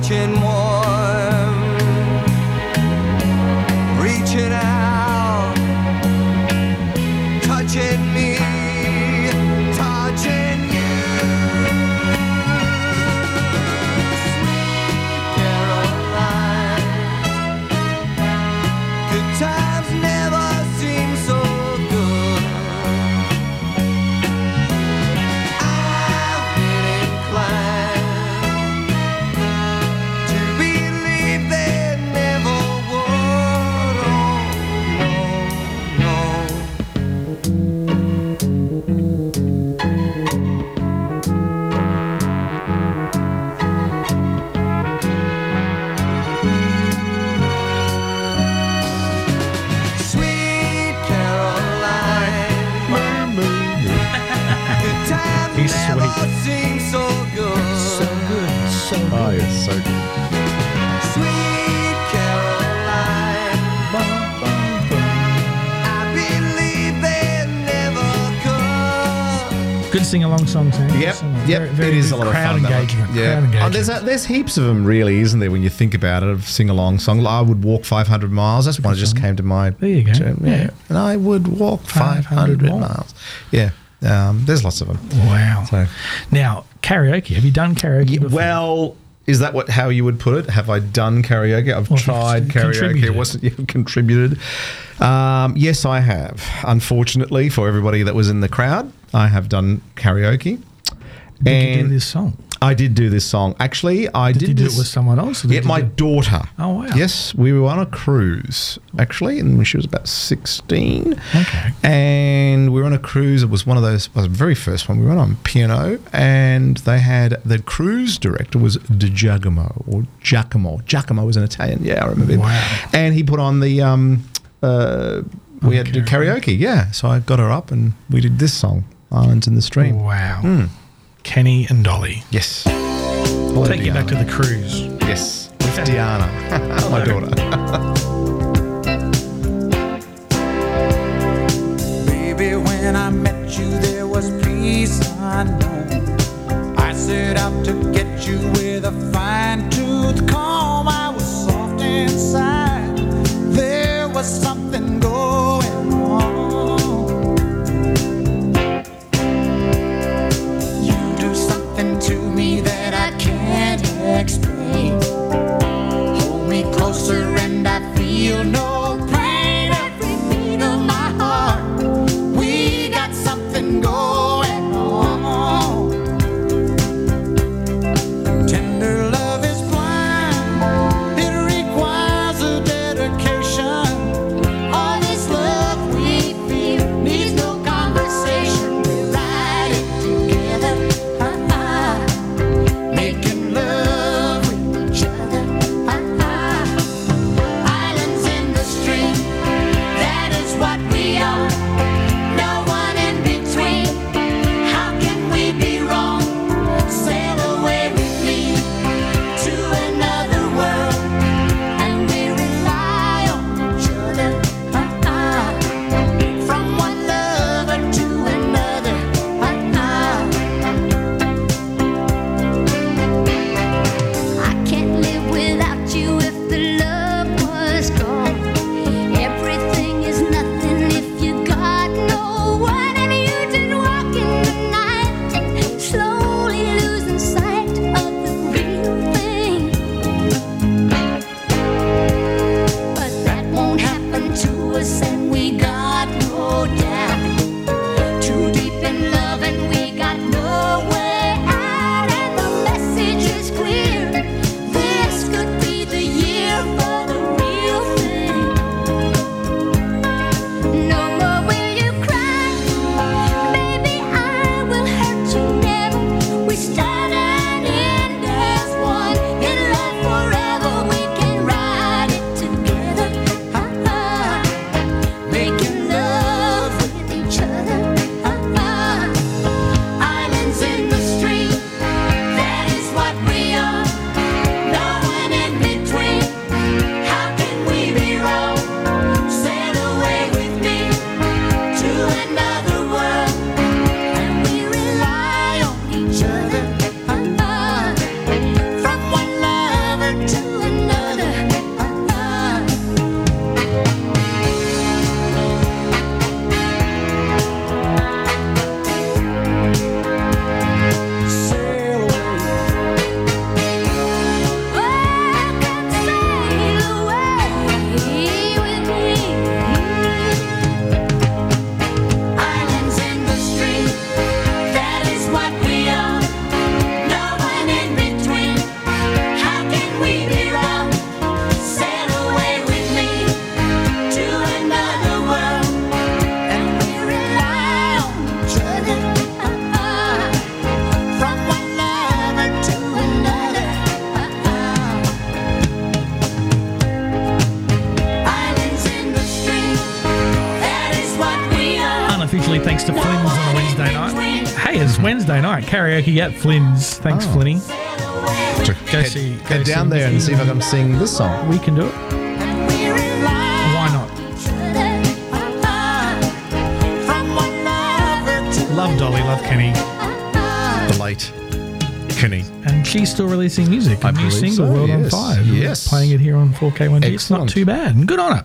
touching warm, sing along song, Sammy. Yep, Sing yep. Very, very it is a lot of crowd fun. engagement. Yeah, Crowd Oh, there's a, there's heaps of them, really, isn't there? When you think about it, of sing along songs. I would walk 500 miles. That's one that just came to my. There you go. Yeah, Yeah. and I would walk 500, 500 miles. Yeah, um, there's lots of them. Wow. So, Now, karaoke. Have you done karaoke before? well, is that what how you would put it? Have I done karaoke? I've Well, tried karaoke. contributed. It wasn't you contributed. Um, yes, I have. Unfortunately, for everybody that was in the crowd, I have done karaoke. Did you do this song? I did do this song. Actually, I Did did, you do this, it with someone else? Yeah, my daughter. Oh, wow. Yes, we were on a cruise actually, and when she was about sixteen. Okay. And we were on a cruise. It was one of those. Was the very first one we went on P&O, they had the cruise director was Di Giacomo or Giacomo. Giacomo was an Italian. Yeah, I remember. him. Wow. And he put on the. Um, uh, we had to do karaoke. Yeah, so I got her up and we did this song. Islands in the Stream. Wow. Hmm. Kenny and Dolly. Yes. Take you back to the cruise. Yes. With Diana, my daughter. Baby, when I met you, there was peace unknown. I set out to get you with a fine tooth comb. I was soft inside. There was something night. Karaoke at Flynn's. Thanks, Oh. Flinny. Go head, see. go head down there and see if I can sing this song. We can do it. Why not? From one lover to Love Dolly, love Kenny. The late Kenny. And she's still releasing music. A I new single, so, World yes, on Fire. yes. Playing it here on 4K1G. It's not too bad. And good on it.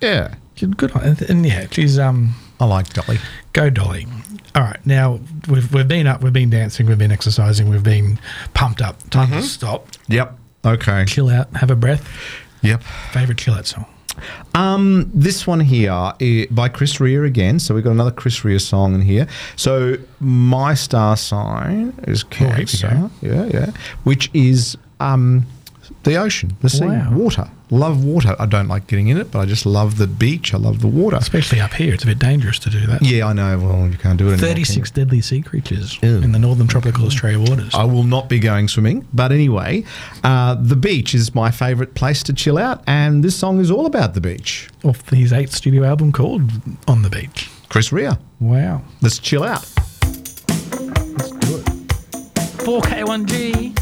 Yeah. Good on and, and yeah, she's um I like Dolly. Go Dolly. All right, now we've we've been up, we've been dancing, we've been exercising, we've been pumped up. Time Mm-hmm. to stop, Yep. Okay. chill out, have a breath. Yep. Favorite chill out song. Um, this one here by Chris Rea again. So we've got another Chris Rea song in here. So my star sign is Oh, Cancer. go. yeah, yeah. Which is um, the ocean, the sea, Wow. water. Love water. I don't like getting in it, but I just love the beach. I love the water. Especially up here, it's a bit dangerous to do that. Yeah, I know. Well, you can't do it anymore. 36 deadly sea creatures Ew. in the northern tropical Australia waters. I will not be going swimming. But anyway, uh, the beach is my favourite place to chill out, and this song is all about the beach. Off his eighth studio album called On the Beach. Chris Rea. Wow. Let's chill out. Let's do it. 4K1G.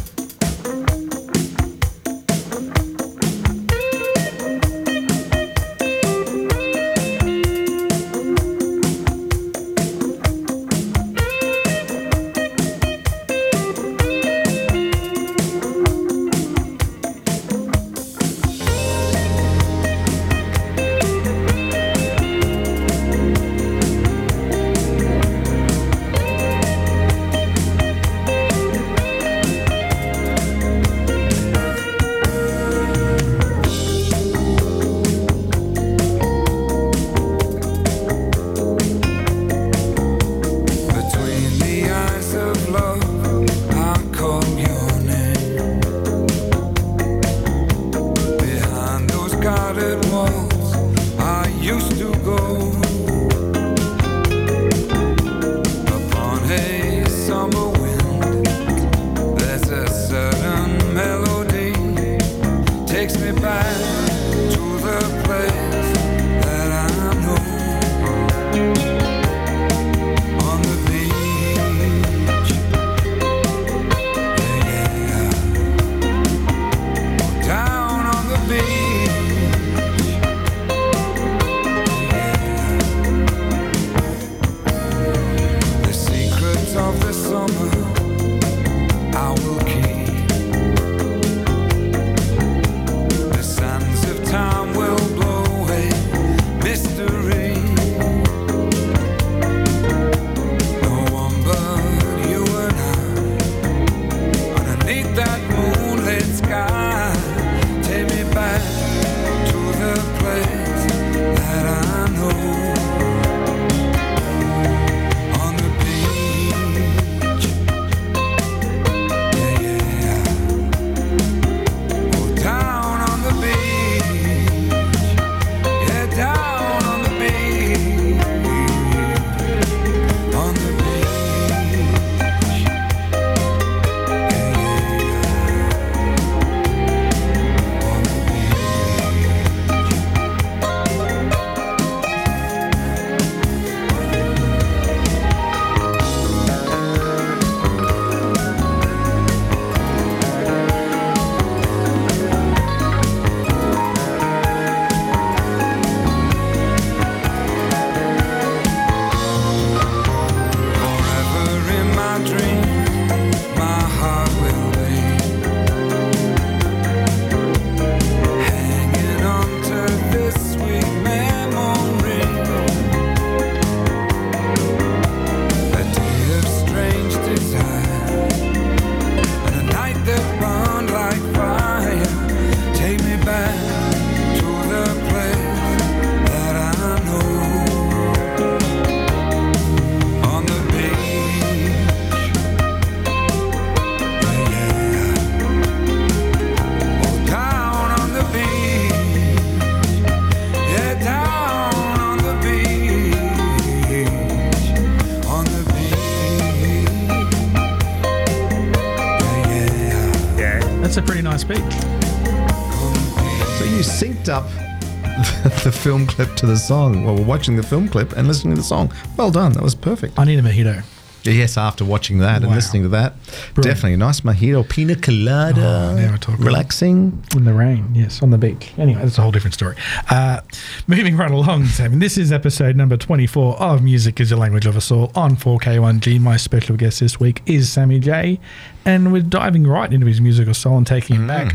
Clip to the song. Well, we're watching the film clip and listening to the song. Well done. That was perfect. I need a mojito. Yes, after watching that and listening to that, Brilliant. definitely a nice mojito, pina colada, Oh, now we're talking. relaxing. In the rain, yes, on the beach. Anyway, that's a whole different story. Uh, moving right along, Sam. This is episode number 24 of Music is the Language of Us All on 4K1G. My special guest this week is Sammy J. And we're diving right into his musical soul and taking him back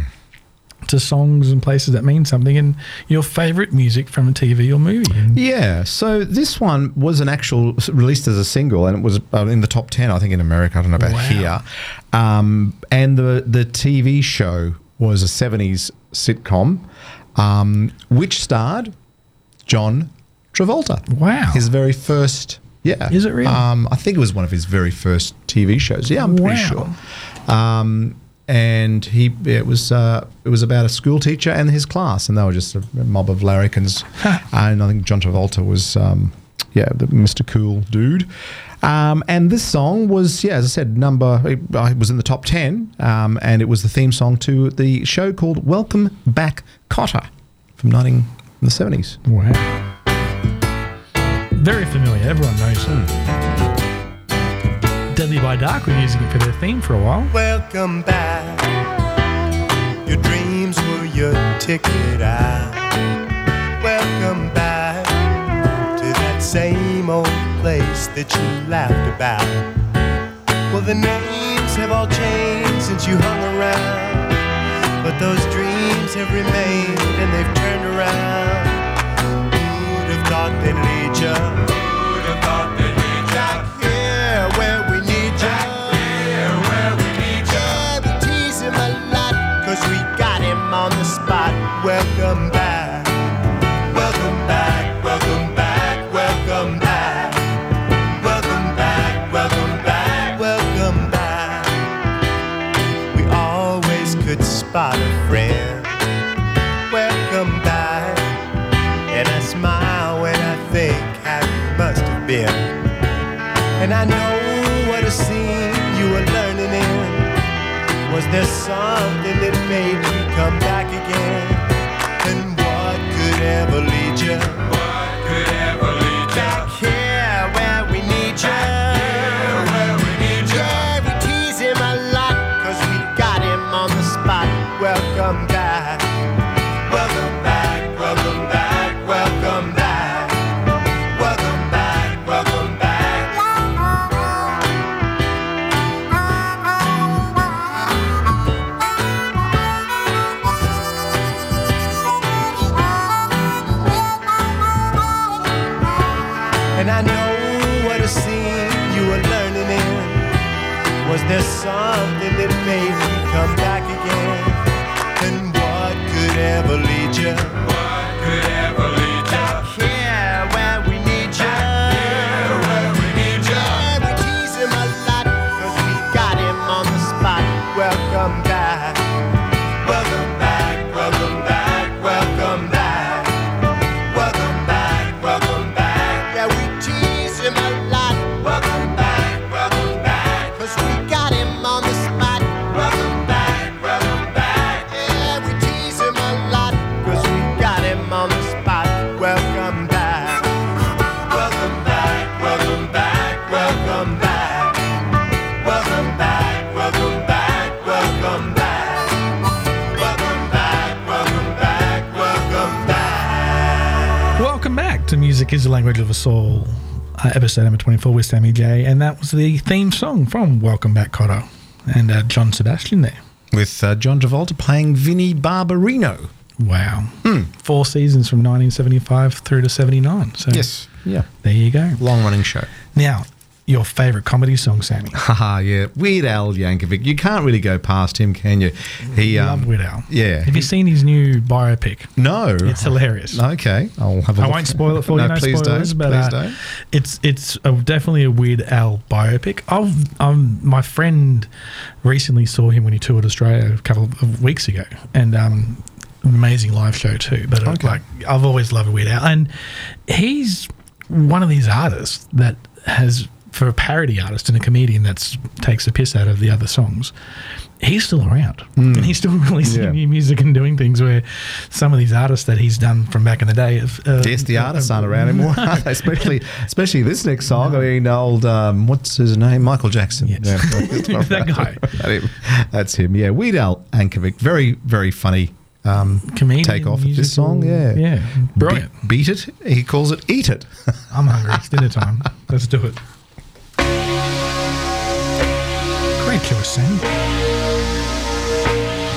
to songs and places that mean something and your favorite music from a TV or movie. Yeah, so this one was an actual released as a single, and it was uh, in the top ten, I think, in America. I don't know about Wow. here. Um, and the the TV show was a '70s sitcom, um, which starred John Travolta. Wow, his very first. Yeah, Is it really? Um, I think it was one of his very first TV shows. Yeah, I'm pretty Wow. sure. Um, and he it was uh, it was about a school teacher and his class, and they were just a mob of larrikins. and I think John Travolta was um, yeah the Mr. Cool dude. Um, and this song was yeah as I said number it it was in the top ten, um, and it was the theme song to the show called Welcome Back Kotter from 19 from the 70s. Wow. Very familiar. Everyone knows it. Deadly by Dark were using it for their theme for a while. Welcome back. Your dreams were your ticket out. Welcome back to that same old place that you laughed about. Well, the names have all changed since you hung around. But those dreams have remained and they've turned around. Who'd have thought they'd lead ya? Who'd have thought Welcome back. Welcome back, welcome back, welcome back. Welcome back, welcome back, welcome back. We always could spot a friend. Welcome back. And I smile when I think how it must have been. And I know what a scene you were learning in. Was there something that made you come back again? Ever lead you? What could ever ever the Language of Us All, uh, episode number 24 with Sammy J. And that was the theme song from Welcome Back, Kotter. And uh, John Sebastian there. With uh, John Travolta playing Vinnie Barbarino. Wow. Four seasons from 1975 through to 79. So Yes. Yeah. There you go. Long running show. Now, your favourite comedy song, Sammy. Haha, yeah. Weird Al Yankovic. You can't really go past him, can you? He um, Love Weird Al. Yeah. Have you seen his new biopic? No. It's hilarious. Okay. I'll have a I look. I won't spoil it for you. No, No please spoilers, don't. but please uh, don't. it's it's a, definitely a Weird Al biopic. I've um, my friend recently saw him when he toured Australia a couple of weeks ago, and um, amazing live show too. But uh, Okay. like I've always loved Weird Al, and he's one of these artists that has. For a parody artist and a comedian that takes a piss out of the other songs, he's still around Mm. and he's still releasing Yeah. new music and doing things where some of these artists that he's done from back in the day have. Uh, Yes, the artists aren't around anymore, they? especially especially this next song. I mean, old um, what's his name? Michael Jackson. Yes. That guy. That's him. Yeah, Weird Al Yankovic. Very very funny. Um, Comedian, take off of this song. Yeah, yeah, brilliant. Be- beat it. He calls it eat it. I'm hungry. It's dinner time. Let's do it. Great choice, Sam.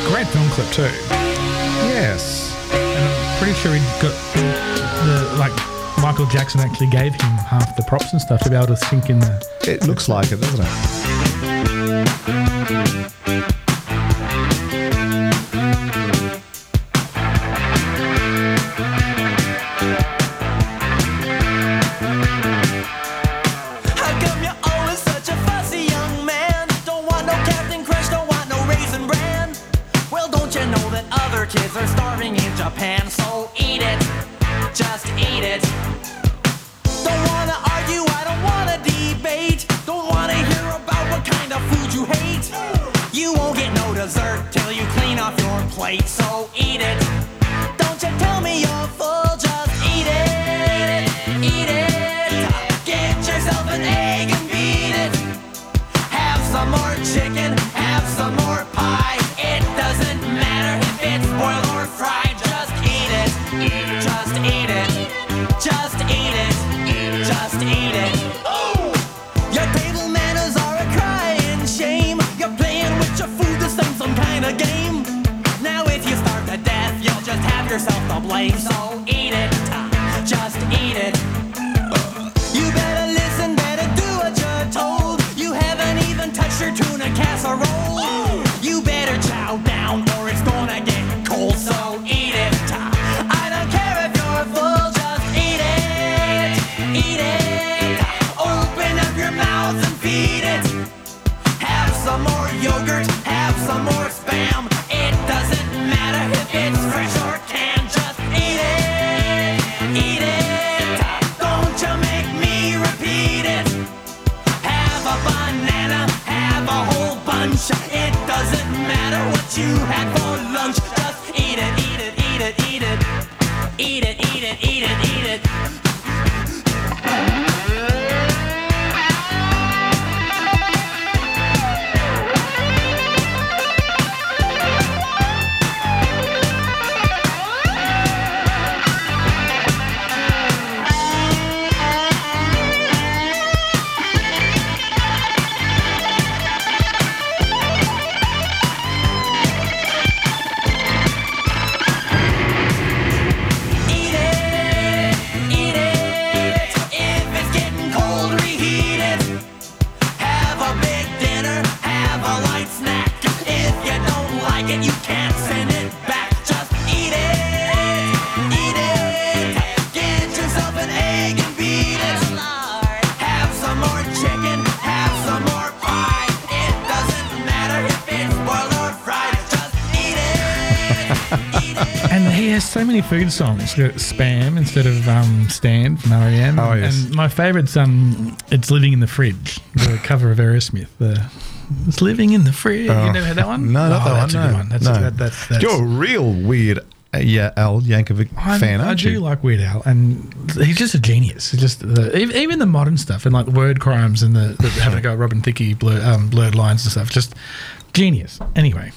Great film clip too. Yes. And I'm pretty sure he got the like Michael Jackson actually gave him half the props and stuff to be able to sink in the. It looks like it, doesn't it? Plate. So eat he has so many food songs. Spam instead of um, Stand from R.E.M. Oh, yes. And my favourite's um, It's Living in the Fridge, the cover of Aerosmith. The It's Living in the Fridge. Oh. You never heard that one? No, not Oh, that that's one. a no. good one. That's no. a, that, that's, that's You're a real weird, uh, yeah, Al Yankovic I'm- fan, I aren't you? I do you? like Weird Al, and he's just a genius. He's just the, even the modern stuff and like the word crimes and the, the having a go at Robin Thicke blur, um, blurred lines and stuff. Just genius. Anyway,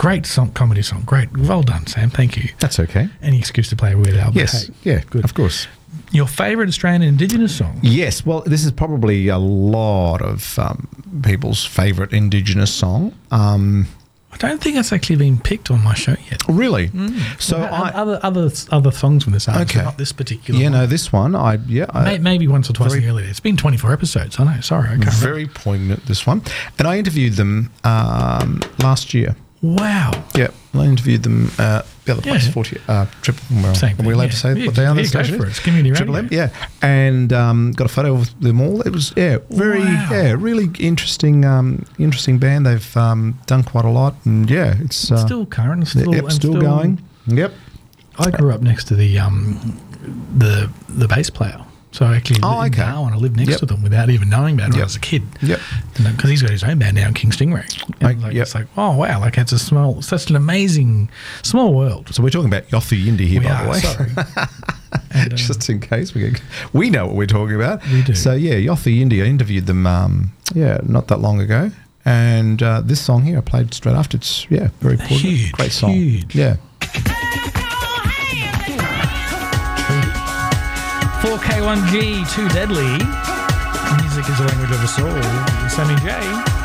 great song, comedy song. Great, well done, Sam. Thank you. That's okay. Any excuse to play a Weird Al? but Yes, hey, yeah, good. Of course. your favourite Australian Indigenous song? Yes, well, this is probably a lot of um, people's favourite Indigenous song. Um, I don't think it's actually been picked on my show yet. really? Mm. So Well, I, other other other songs from this album, Okay. not this particular. yeah, one. no, this one, I yeah, I, maybe once or twice very- in the early days. It's been 24 episodes. I know. Sorry, I can't remember. very poignant. This one, and I interviewed them um, last year. Wow. Yeah, I interviewed them uh, the other place, Yeah. forty uh, triple. Well, Same are we allowed yeah. to say Yeah, what they are? yeah, the go for it. It's community Triple. M, yeah, and um, got a photo of them all. It was yeah, very Wow. yeah, really interesting, um, interesting band. They've um, done quite a lot, and yeah, it's uh, still current. Still, yep, and still, going. Yep. I grew up next to the um, the the bass player. So I actually Oh, in okay. Darwin, I lived next Yep. to them without even knowing about it when I was a kid. Yep. Because he's got his own band now, King Stingray. Like, like, yep. It's like, oh wow, like it's a small, such an amazing small world. So we're talking about Yothu Yindi here, We by are, the way. sorry. And, um, Just in case we get, we know what we're talking about. We do. So yeah, Yothu Yindi, I interviewed them. Um, yeah, not that long ago, and uh, this song here I played straight after. It's yeah, very important. Huge, great song. huge. Yeah. 4K1G, Too Deadly. Music is the language of the soul. Sammy J.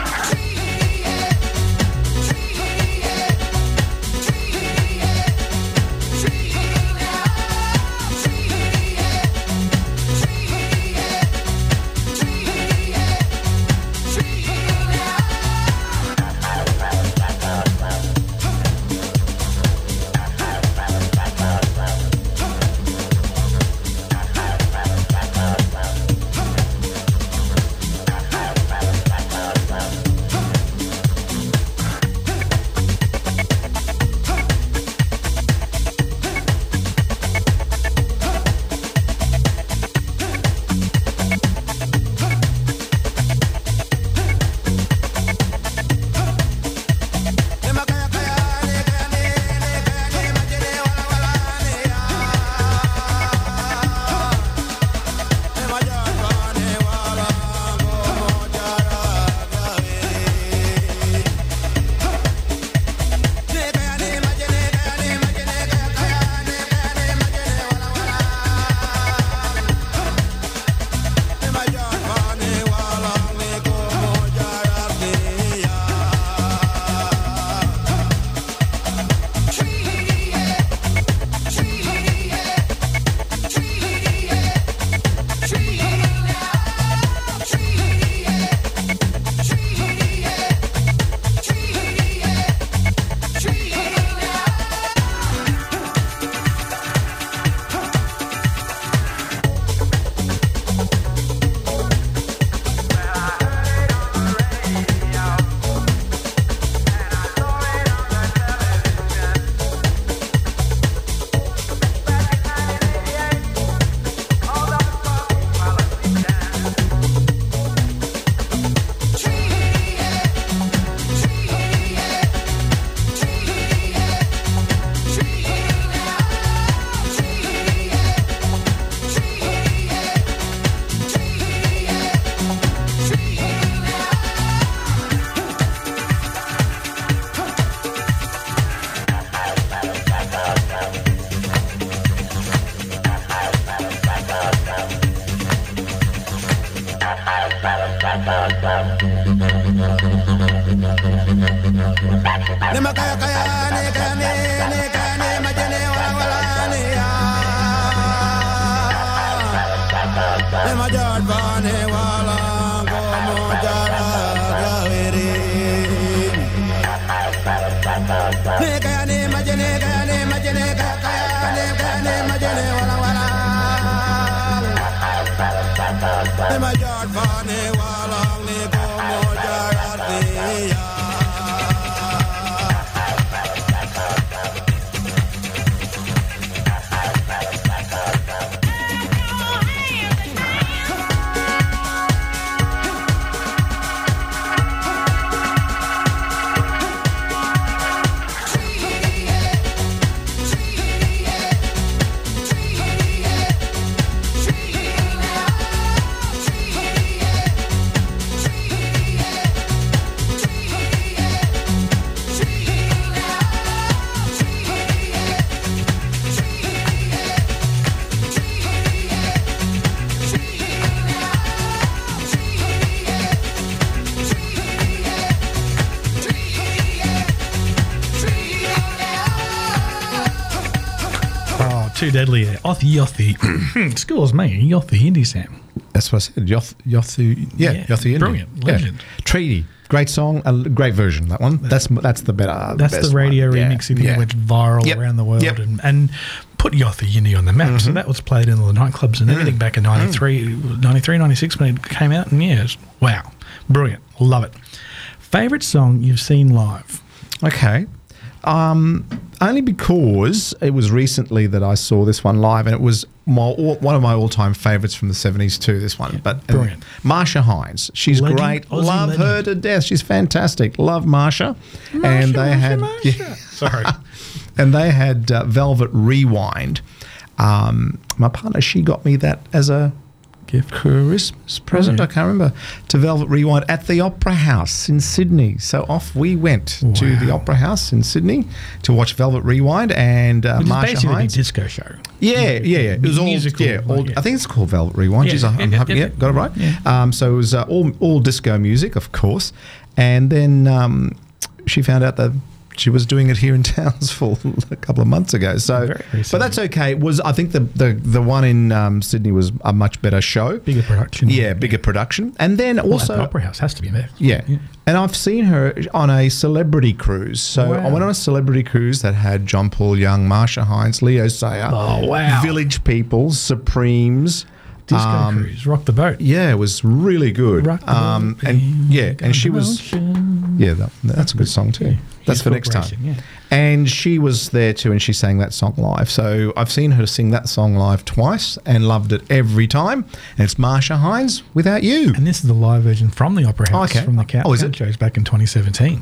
too deadly. Othi Yothi. Excuse me, Yothi Indie Sam. That's what I said. Yoth, Yothu, yeah, Yeah, Yothu Indy. brilliant, Yeah. legend. Treaty, great song, a great version. That one. That's that's the better. That's best the radio one. Yeah, remix yeah. that went viral Yep, around the world yep. and, and put Yothi Yindi on the map. So Mhm. that was played in all the nightclubs and everything back in 93, 93, 96 when it came out. And yeah, wow, brilliant. Love it. Favorite song you've seen live? Okay. Um, only because it was recently that I saw this one live, and it was my, all, one of my all-time favorites from the '70s too. This one, but brilliant. Marcia Hines, she's Legend, great. Aussie Love legend. her to death. She's fantastic. Love Marcia, and they had yeah. sorry, and they had uh, Velvet Rewind. Um, my partner, she got me that as a gift Christmas present. Yeah. I can't remember to Velvet Rewind at the Opera House in Sydney. So off we went to the Opera House in Sydney to watch Velvet Rewind and uh, Which Marcia basically a disco show. Yeah, yeah, yeah. It was all Musical, yeah, all. I think it's called Velvet Rewind. Yeah, Jeez, I'm yeah, happy. Yeah, got it right. yeah. Um, so it was uh, all all disco music, of course, and then um, she found out that she was doing it here in Townsville a couple of months ago. So, but that's okay. It was I think the the the one in um, Sydney was a much better show, bigger production. Yeah, bigger production, and then Well, also the Opera House has to be there. yeah. And I've seen her on a celebrity cruise. So I went on a celebrity cruise that had John Paul Young, Marcia Hines, Leo Sayer, Oh, wow. Village People, Supremes. Disco cruise, rock the boat. Yeah, it was really good. Rock the um, and yeah, and she was yeah, that, that's a good song too. That's for next time. Yeah. And she was there too, and she sang that song live. So I've seen her sing that song live twice and loved it every time. And it's Marcia Hines, Without You. And this is the live version from the Opera House, okay. from the Count Oh, is it? shows back in 2017.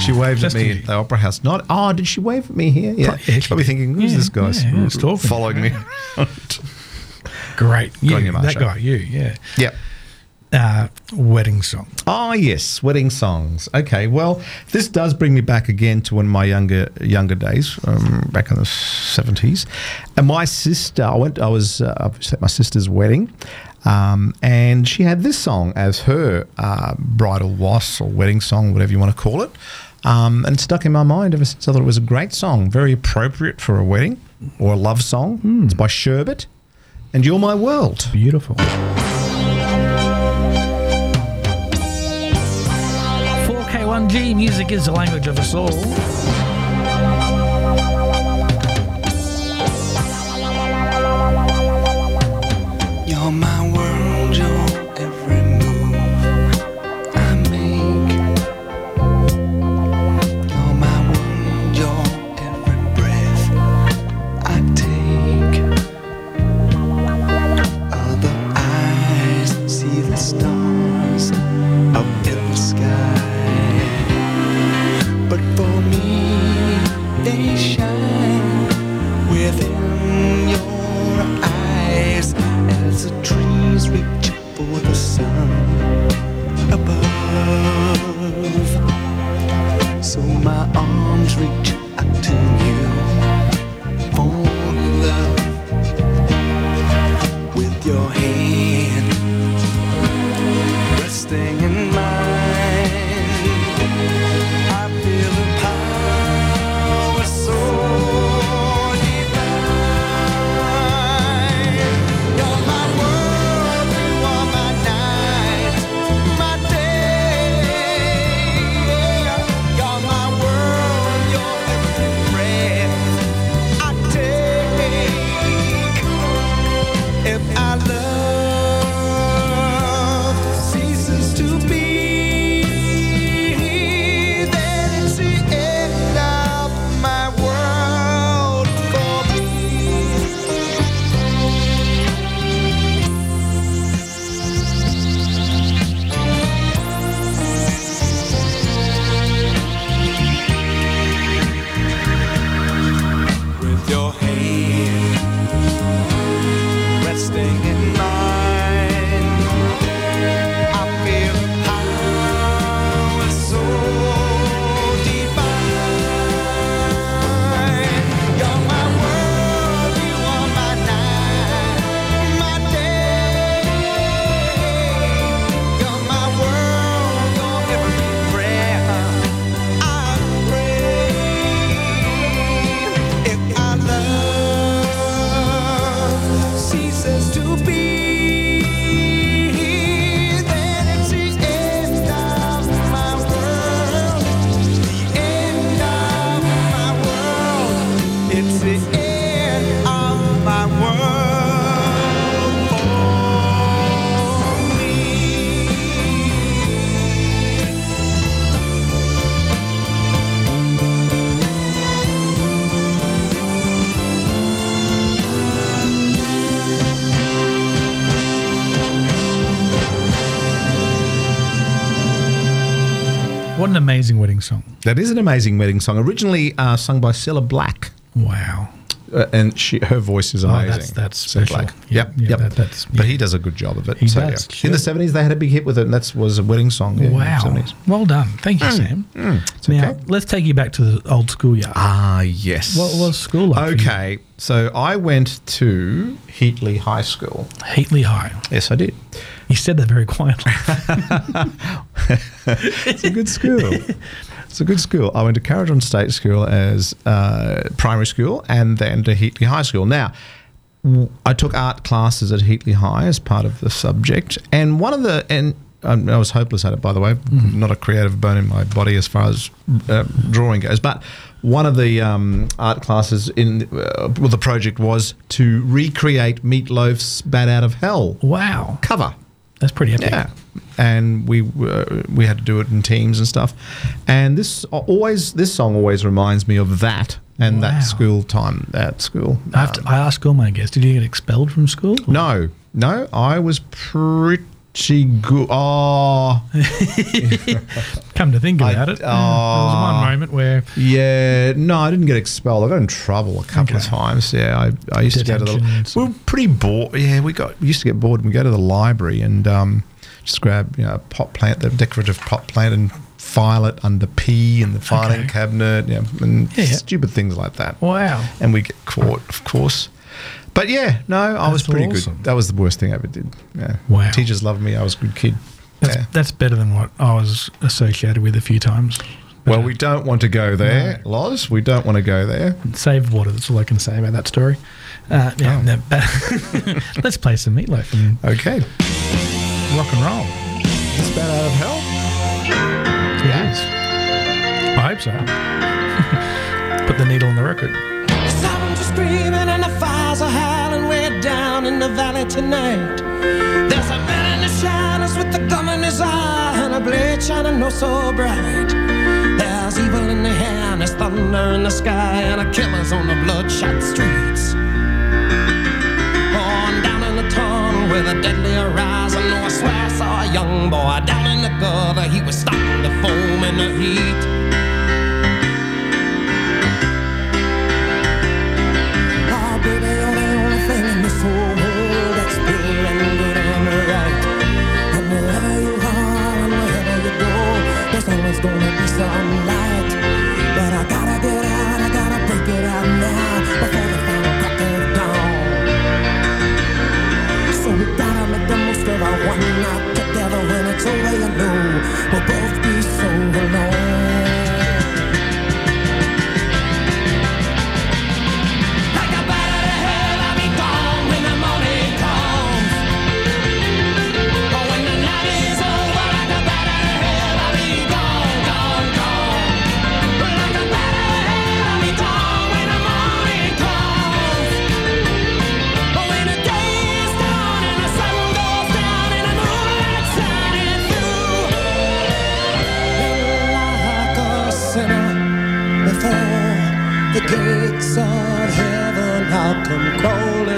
She waved. At me at the Opera House. Not oh, did she wave at me here? Yeah, yeah, she's probably thinking, who's Yeah, this guy yeah, yeah, following me. Great. You, you, that guy, you, yeah. Yep. Uh, wedding song. Oh yes, wedding songs. Okay, well, this does bring me back again to one of my younger younger days, um, back in the seventies. And my sister, I went. I was uh, I was at my sister's wedding, um, and she had this song as her uh, bridal was or wedding song, whatever you want to call it. Um, and it stuck in my mind ever since. I thought it was a great song, very appropriate for a wedding or a love song. It's by Sherbet, and "You're My World." Beautiful. 4K1G, music is the language of us all. That is an amazing wedding song. Originally uh, sung by Cilla Black. Wow. Uh, and she, her voice is Oh, amazing. that's- that's Cilla special. Black. Yeah, Yep, yeah, yep. that- that's- but he does a good job of it. He so, does, yeah. In the seventies, they had a big hit with it, and that was a wedding song. yeah, in the Wow. 70s. Well done. Thank you, Sam. now, let's take you back to the old school schoolyard. Ah, yes. What was school like? Okay, so I went to Heatley High School. Heatley High. Yes, I did. You said that very quietly. it's a good school. It's a good school. I went to Carriton State School as uh, primary school and then to Heatley High School. Now, I took art classes at Heatley High as part of the subject, and one of the and um, I was hopeless at it, by the way. Not a creative bone in my body as far as uh, drawing goes, but one of the um, art classes in uh, well, the project was to recreate Meatloaf's "Bat Out of Hell." Wow, cover. That's pretty epic. Yeah, and we uh, we had to do it in teams and stuff. And this always this song always reminds me of that and Wow. that school time at school. I, have to, I ask all my guests, did you get expelled from school? No, no, I was pretty good. Oh, Come to think about it, yeah, there was one moment where Yeah, no, I didn't get expelled. I got in trouble a couple of times. Yeah, I, I used to go to Detention the. We were pretty bored. Yeah, we got we used to get bored and we go to the library and um, just grab you know a pot plant, the decorative pot plant, and file it under P in the filing Okay. cabinet. Yeah, and Yeah, yeah. stupid things like that. Wow. And we get caught, of course. But yeah, no, I was pretty awesome. good. That was the worst thing I ever did. Yeah. Wow. Teachers loved me. I was a good kid. that's, yeah. that's better than what I was associated with a few times. Well, we don't want to go there, Loz. We don't want to go there. Save water. That's all I can say about that story. Uh, yeah, Oh. no, but let's play some meatloaf and Okay. rock and roll. It's Bat Out of Hell. It is. I hope so. Put the needle in the record. Screaming and the fires are howling way down in the valley tonight. There's a man in the shadows with the gum in his eye and a blade shining oh so bright. There's evil in the air and there's thunder in the sky and a killer's on the bloodshot streets. Oh, on down in the tunnel with a deadly horizon, oh, I swear I saw a young boy down in the gutter. He was starting to foam in the heat. Gonna I'll come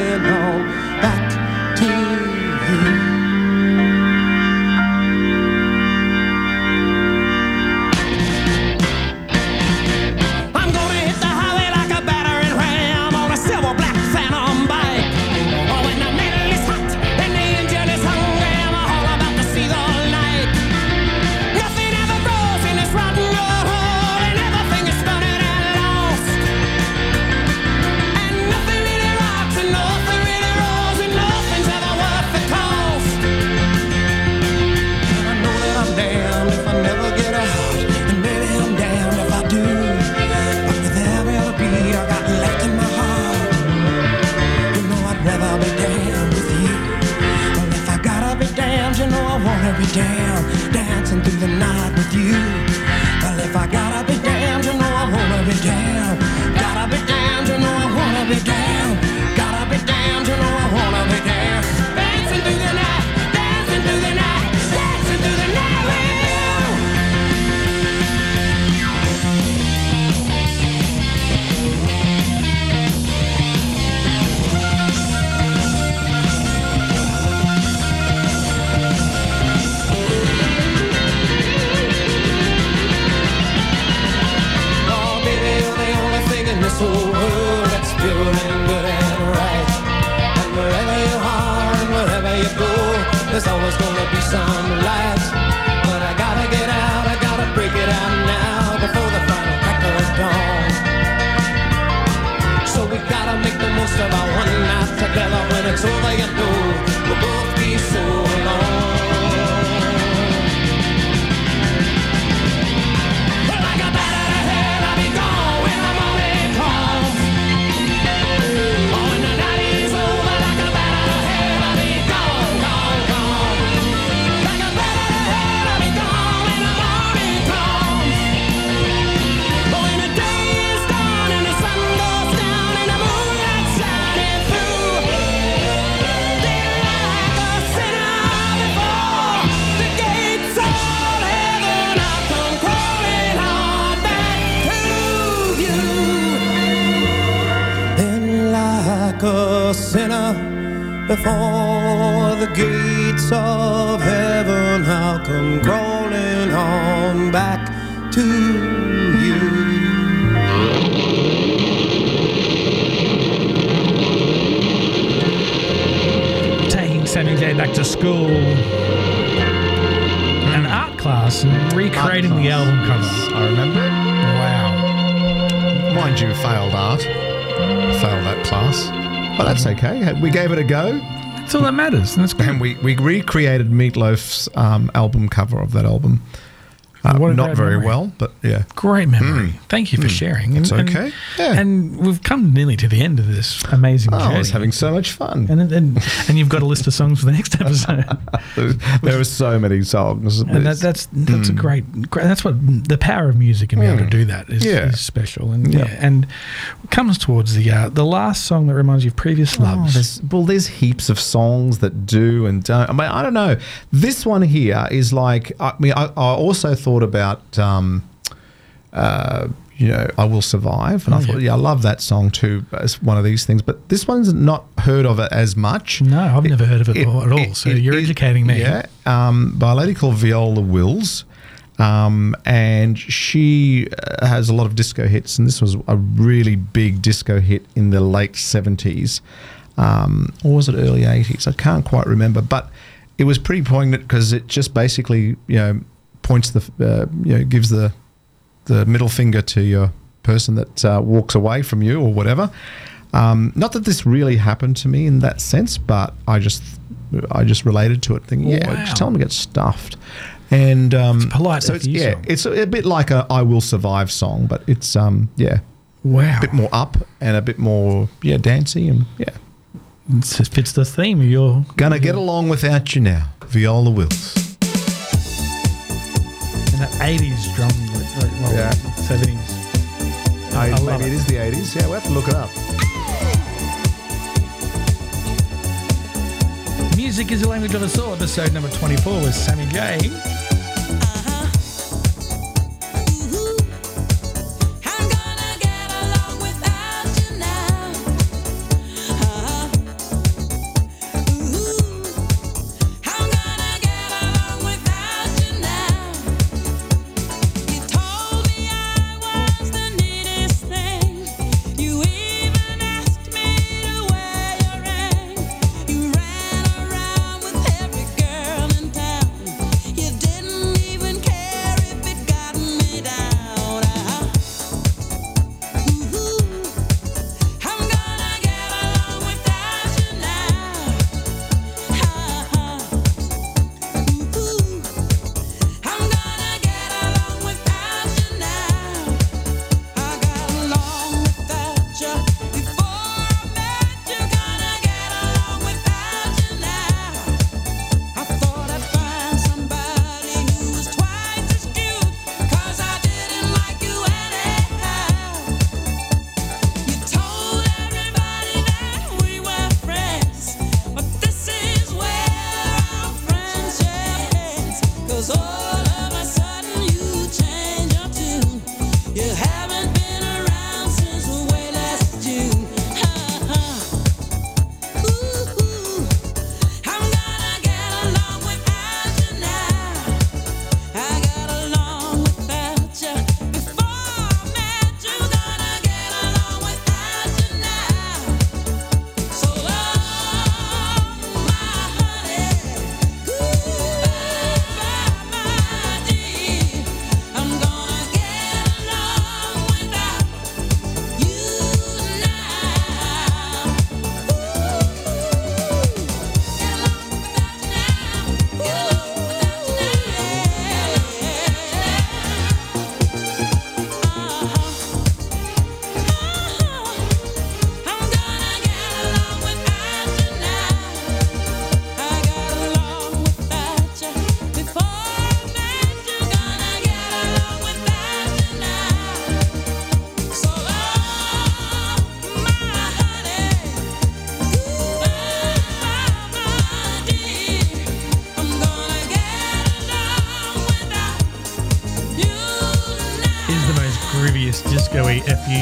go. That's all that matters. That's good. And we, we recreated Meatloaf's um, album cover of that album. Uh, What not very memory. well, but yeah. Great memory. Thank you for Mm. sharing. It's okay. Yeah. And we've come nearly to the end of this amazing Oh, journey. I was having so much fun. and, and and you've got a list of songs for the next episode. there are so many songs. and that, that's that's a Mm. great, great. That's what the power of music and being able to Mm. do that is, Yeah. is special. And Yeah. yeah, and comes towards the uh, the last song that reminds you of previous Oh, loves. there's, well, there's heaps of songs that do and don't. I mean, I don't know. This one here is like. I mean, I, I also thought about. Um, uh, you know, I will survive, and I Oh, thought, yeah. yeah, I love that song too. As one of these things, but this one's not heard of it as much. no, I've never heard of it, it- at all. it- so it- you're it- educating me. Yeah, um, by a lady called Viola Wills. Um, and she uh, has a lot of disco hits, and this was a really big disco hit in the late 70s. Um, or was it early 80s? I can't quite remember, but it was pretty poignant because it just basically, you know, points the, uh, you know, gives the, the middle finger to your person that uh, walks away from you or whatever. Um, not that this really happened to me in that sense, but I just I just related to it, thinking, yeah, just tell them to get stuffed. And um, It's polite so it's, yeah, song. it's a, a bit like a "I Will Survive" song, but it's um yeah, Wow. a bit more up and a bit more yeah dancey and yeah. It just fits the theme You're Gonna get along without you now, Viola Wills. And that 80s drum, like, like, well, Yeah. 70s. I, I maybe it. it is the 80s. Yeah, we'll have to look it up. Music is the language of us all. Episode number 24 with Sammy J.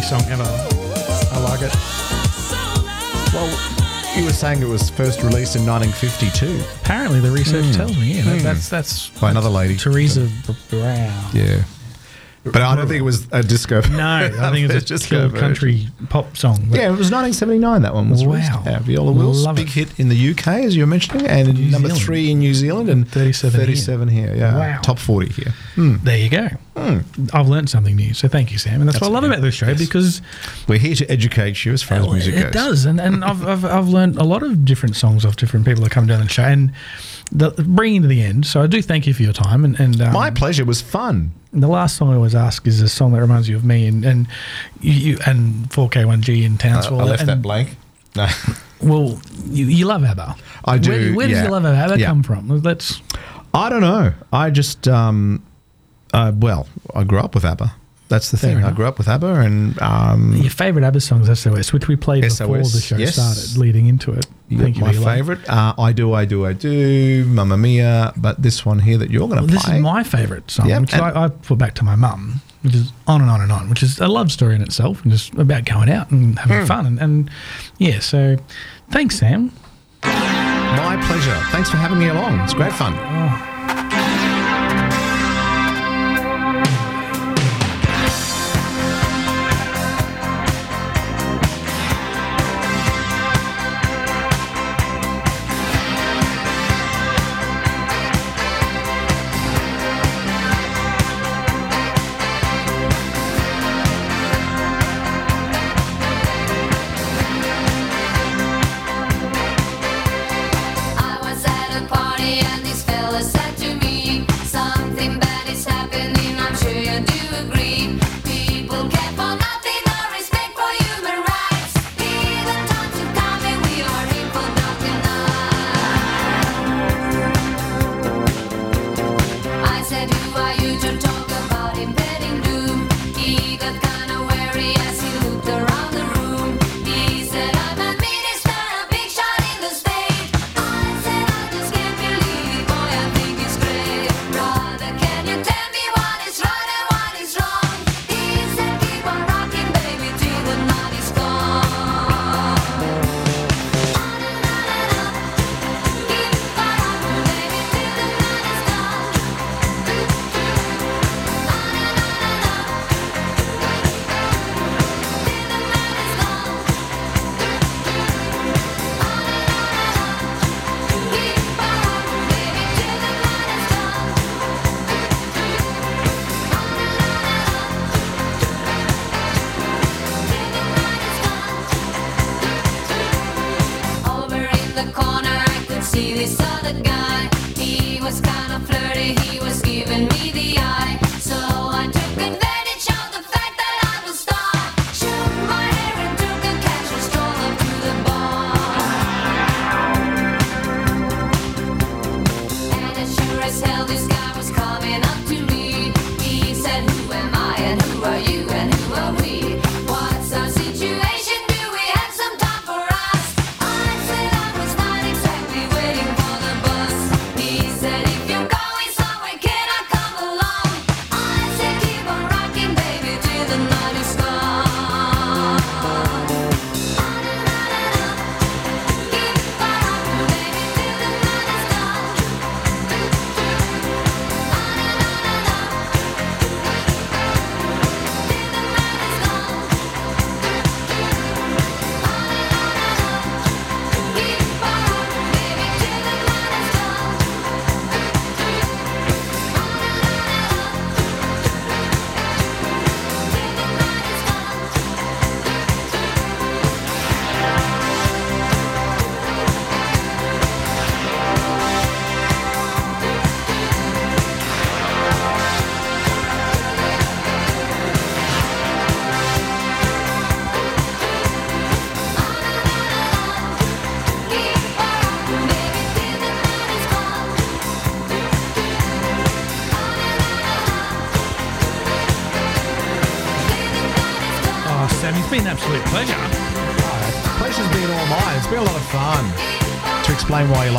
grooviest song ever. I like it. Well, You were saying it was first released in 1952. Apparently, the research Hmm. tells me. Yeah, that- Hmm. that's that's By another lady. Teresa B- Brown. Yeah. But I don't think it was a disco. No, I think it's a disco pure version. country pop song. Yeah, it was 1979. That one was Wow. released. Yeah, Viola Wills, Love big it. hit in the UK as you were mentioning, and New number Zealand. three in New Zealand, and 37 here. 37 here. Yeah, Wow. top 40 here. Hmm. There you go. I've learned something new, so thank you, Sam. And that's, what I love about this show because We're here to educate you as far as music it goes. It does, and and I've, I've I've learned a lot of different songs off different people that come down the show, and the, bringing to the end. So I do thank you for your time, and and um, My pleasure. Was fun. The last song I always ask is a song that reminds you of me, and and you, and 4K1G in Uh, Townsville. I left and, that blank. No. Well, you, you love ABBA. I do, Where, where yeah. does your love of ABBA Yeah. come from? Let's. I don't know. I just, um, uh, well, I grew up with ABBA. That's the Fair thing. I grew up with ABBA, and um, Your favourite ABBA song is SOS, which we played before the show yes. started, leading into it. you Thank got you my for your love. favourite. Uh, I do, I do, I do. Mamma Mia. But this one here that you're going Well, to this is my favourite song, Yep, which I, I put back to my mum, which is on and on and on, which is a love story in itself, and just about going out and having Hmm. fun. And, and yeah, so thanks, Sam. My pleasure. Thanks for having me along. It's great fun. I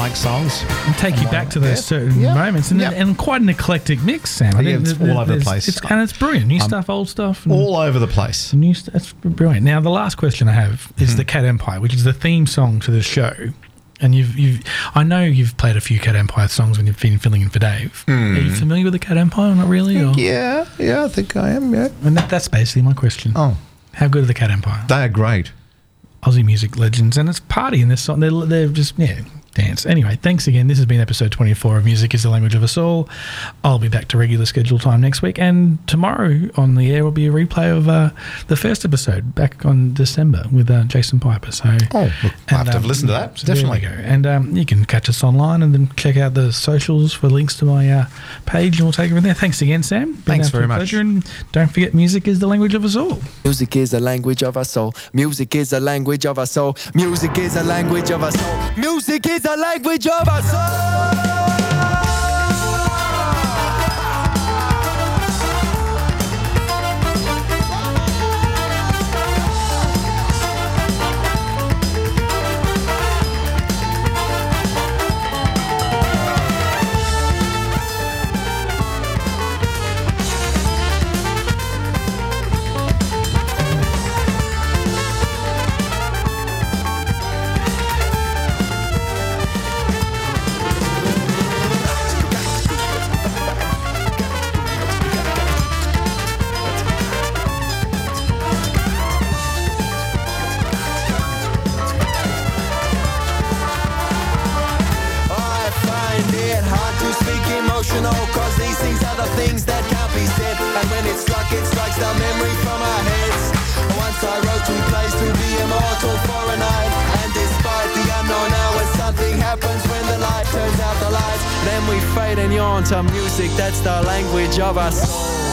like songs. And take you back to those certain moments, and, and quite an eclectic mix, Sam. I Yeah, think it's all over the place. It's, and it's brilliant. New Um, stuff, old stuff, and All over the place. new stuff. It's brilliant. Now, the last question I have is Hmm. the Cat Empire, which is the theme song to the show. And you've, you've, I know you've played a few Cat Empire songs when you've been filling in for Dave. Are you familiar with the Cat Empire? or Not really. Or? Hmm. Yeah, yeah, I think I am. Yeah, and that, that's basically my question. Oh, how good are the Cat Empire? They are great. Aussie music legends, and it's party in this song. They're, they're just yeah, dance. Anyway, thanks again. This has been episode twenty four of Music Is the Language of Us All. I'll be back to regular schedule time next week, and tomorrow on the air will be a replay of uh, the first episode back on December with uh, Jason Piper. So oh, look, I have to have listened to that. so there Definitely. we go. And um, you can catch us online and then check out the socials for links to my uh, page, and we'll take it from there. Thanks again, Sam. Been Thanks very much. Pleasure, and don't forget, music is the language of us all. Music is a language of our soul. Music is a language of our soul. Music is a language of our soul. Music is a language of our soul. Memory from our heads. Once I wrote two plays to be immortal for a night. And despite the unknown hours Something happens when the light turns out the lights Then we fade and yawn to music That's the language of our soul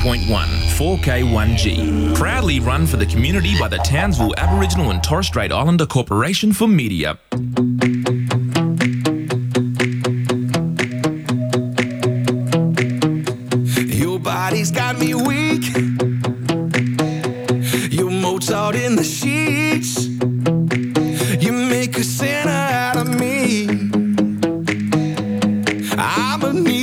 107.1 4K1G, proudly run for the community by the Townsville Aboriginal and Torres Strait Islander Corporation for Media.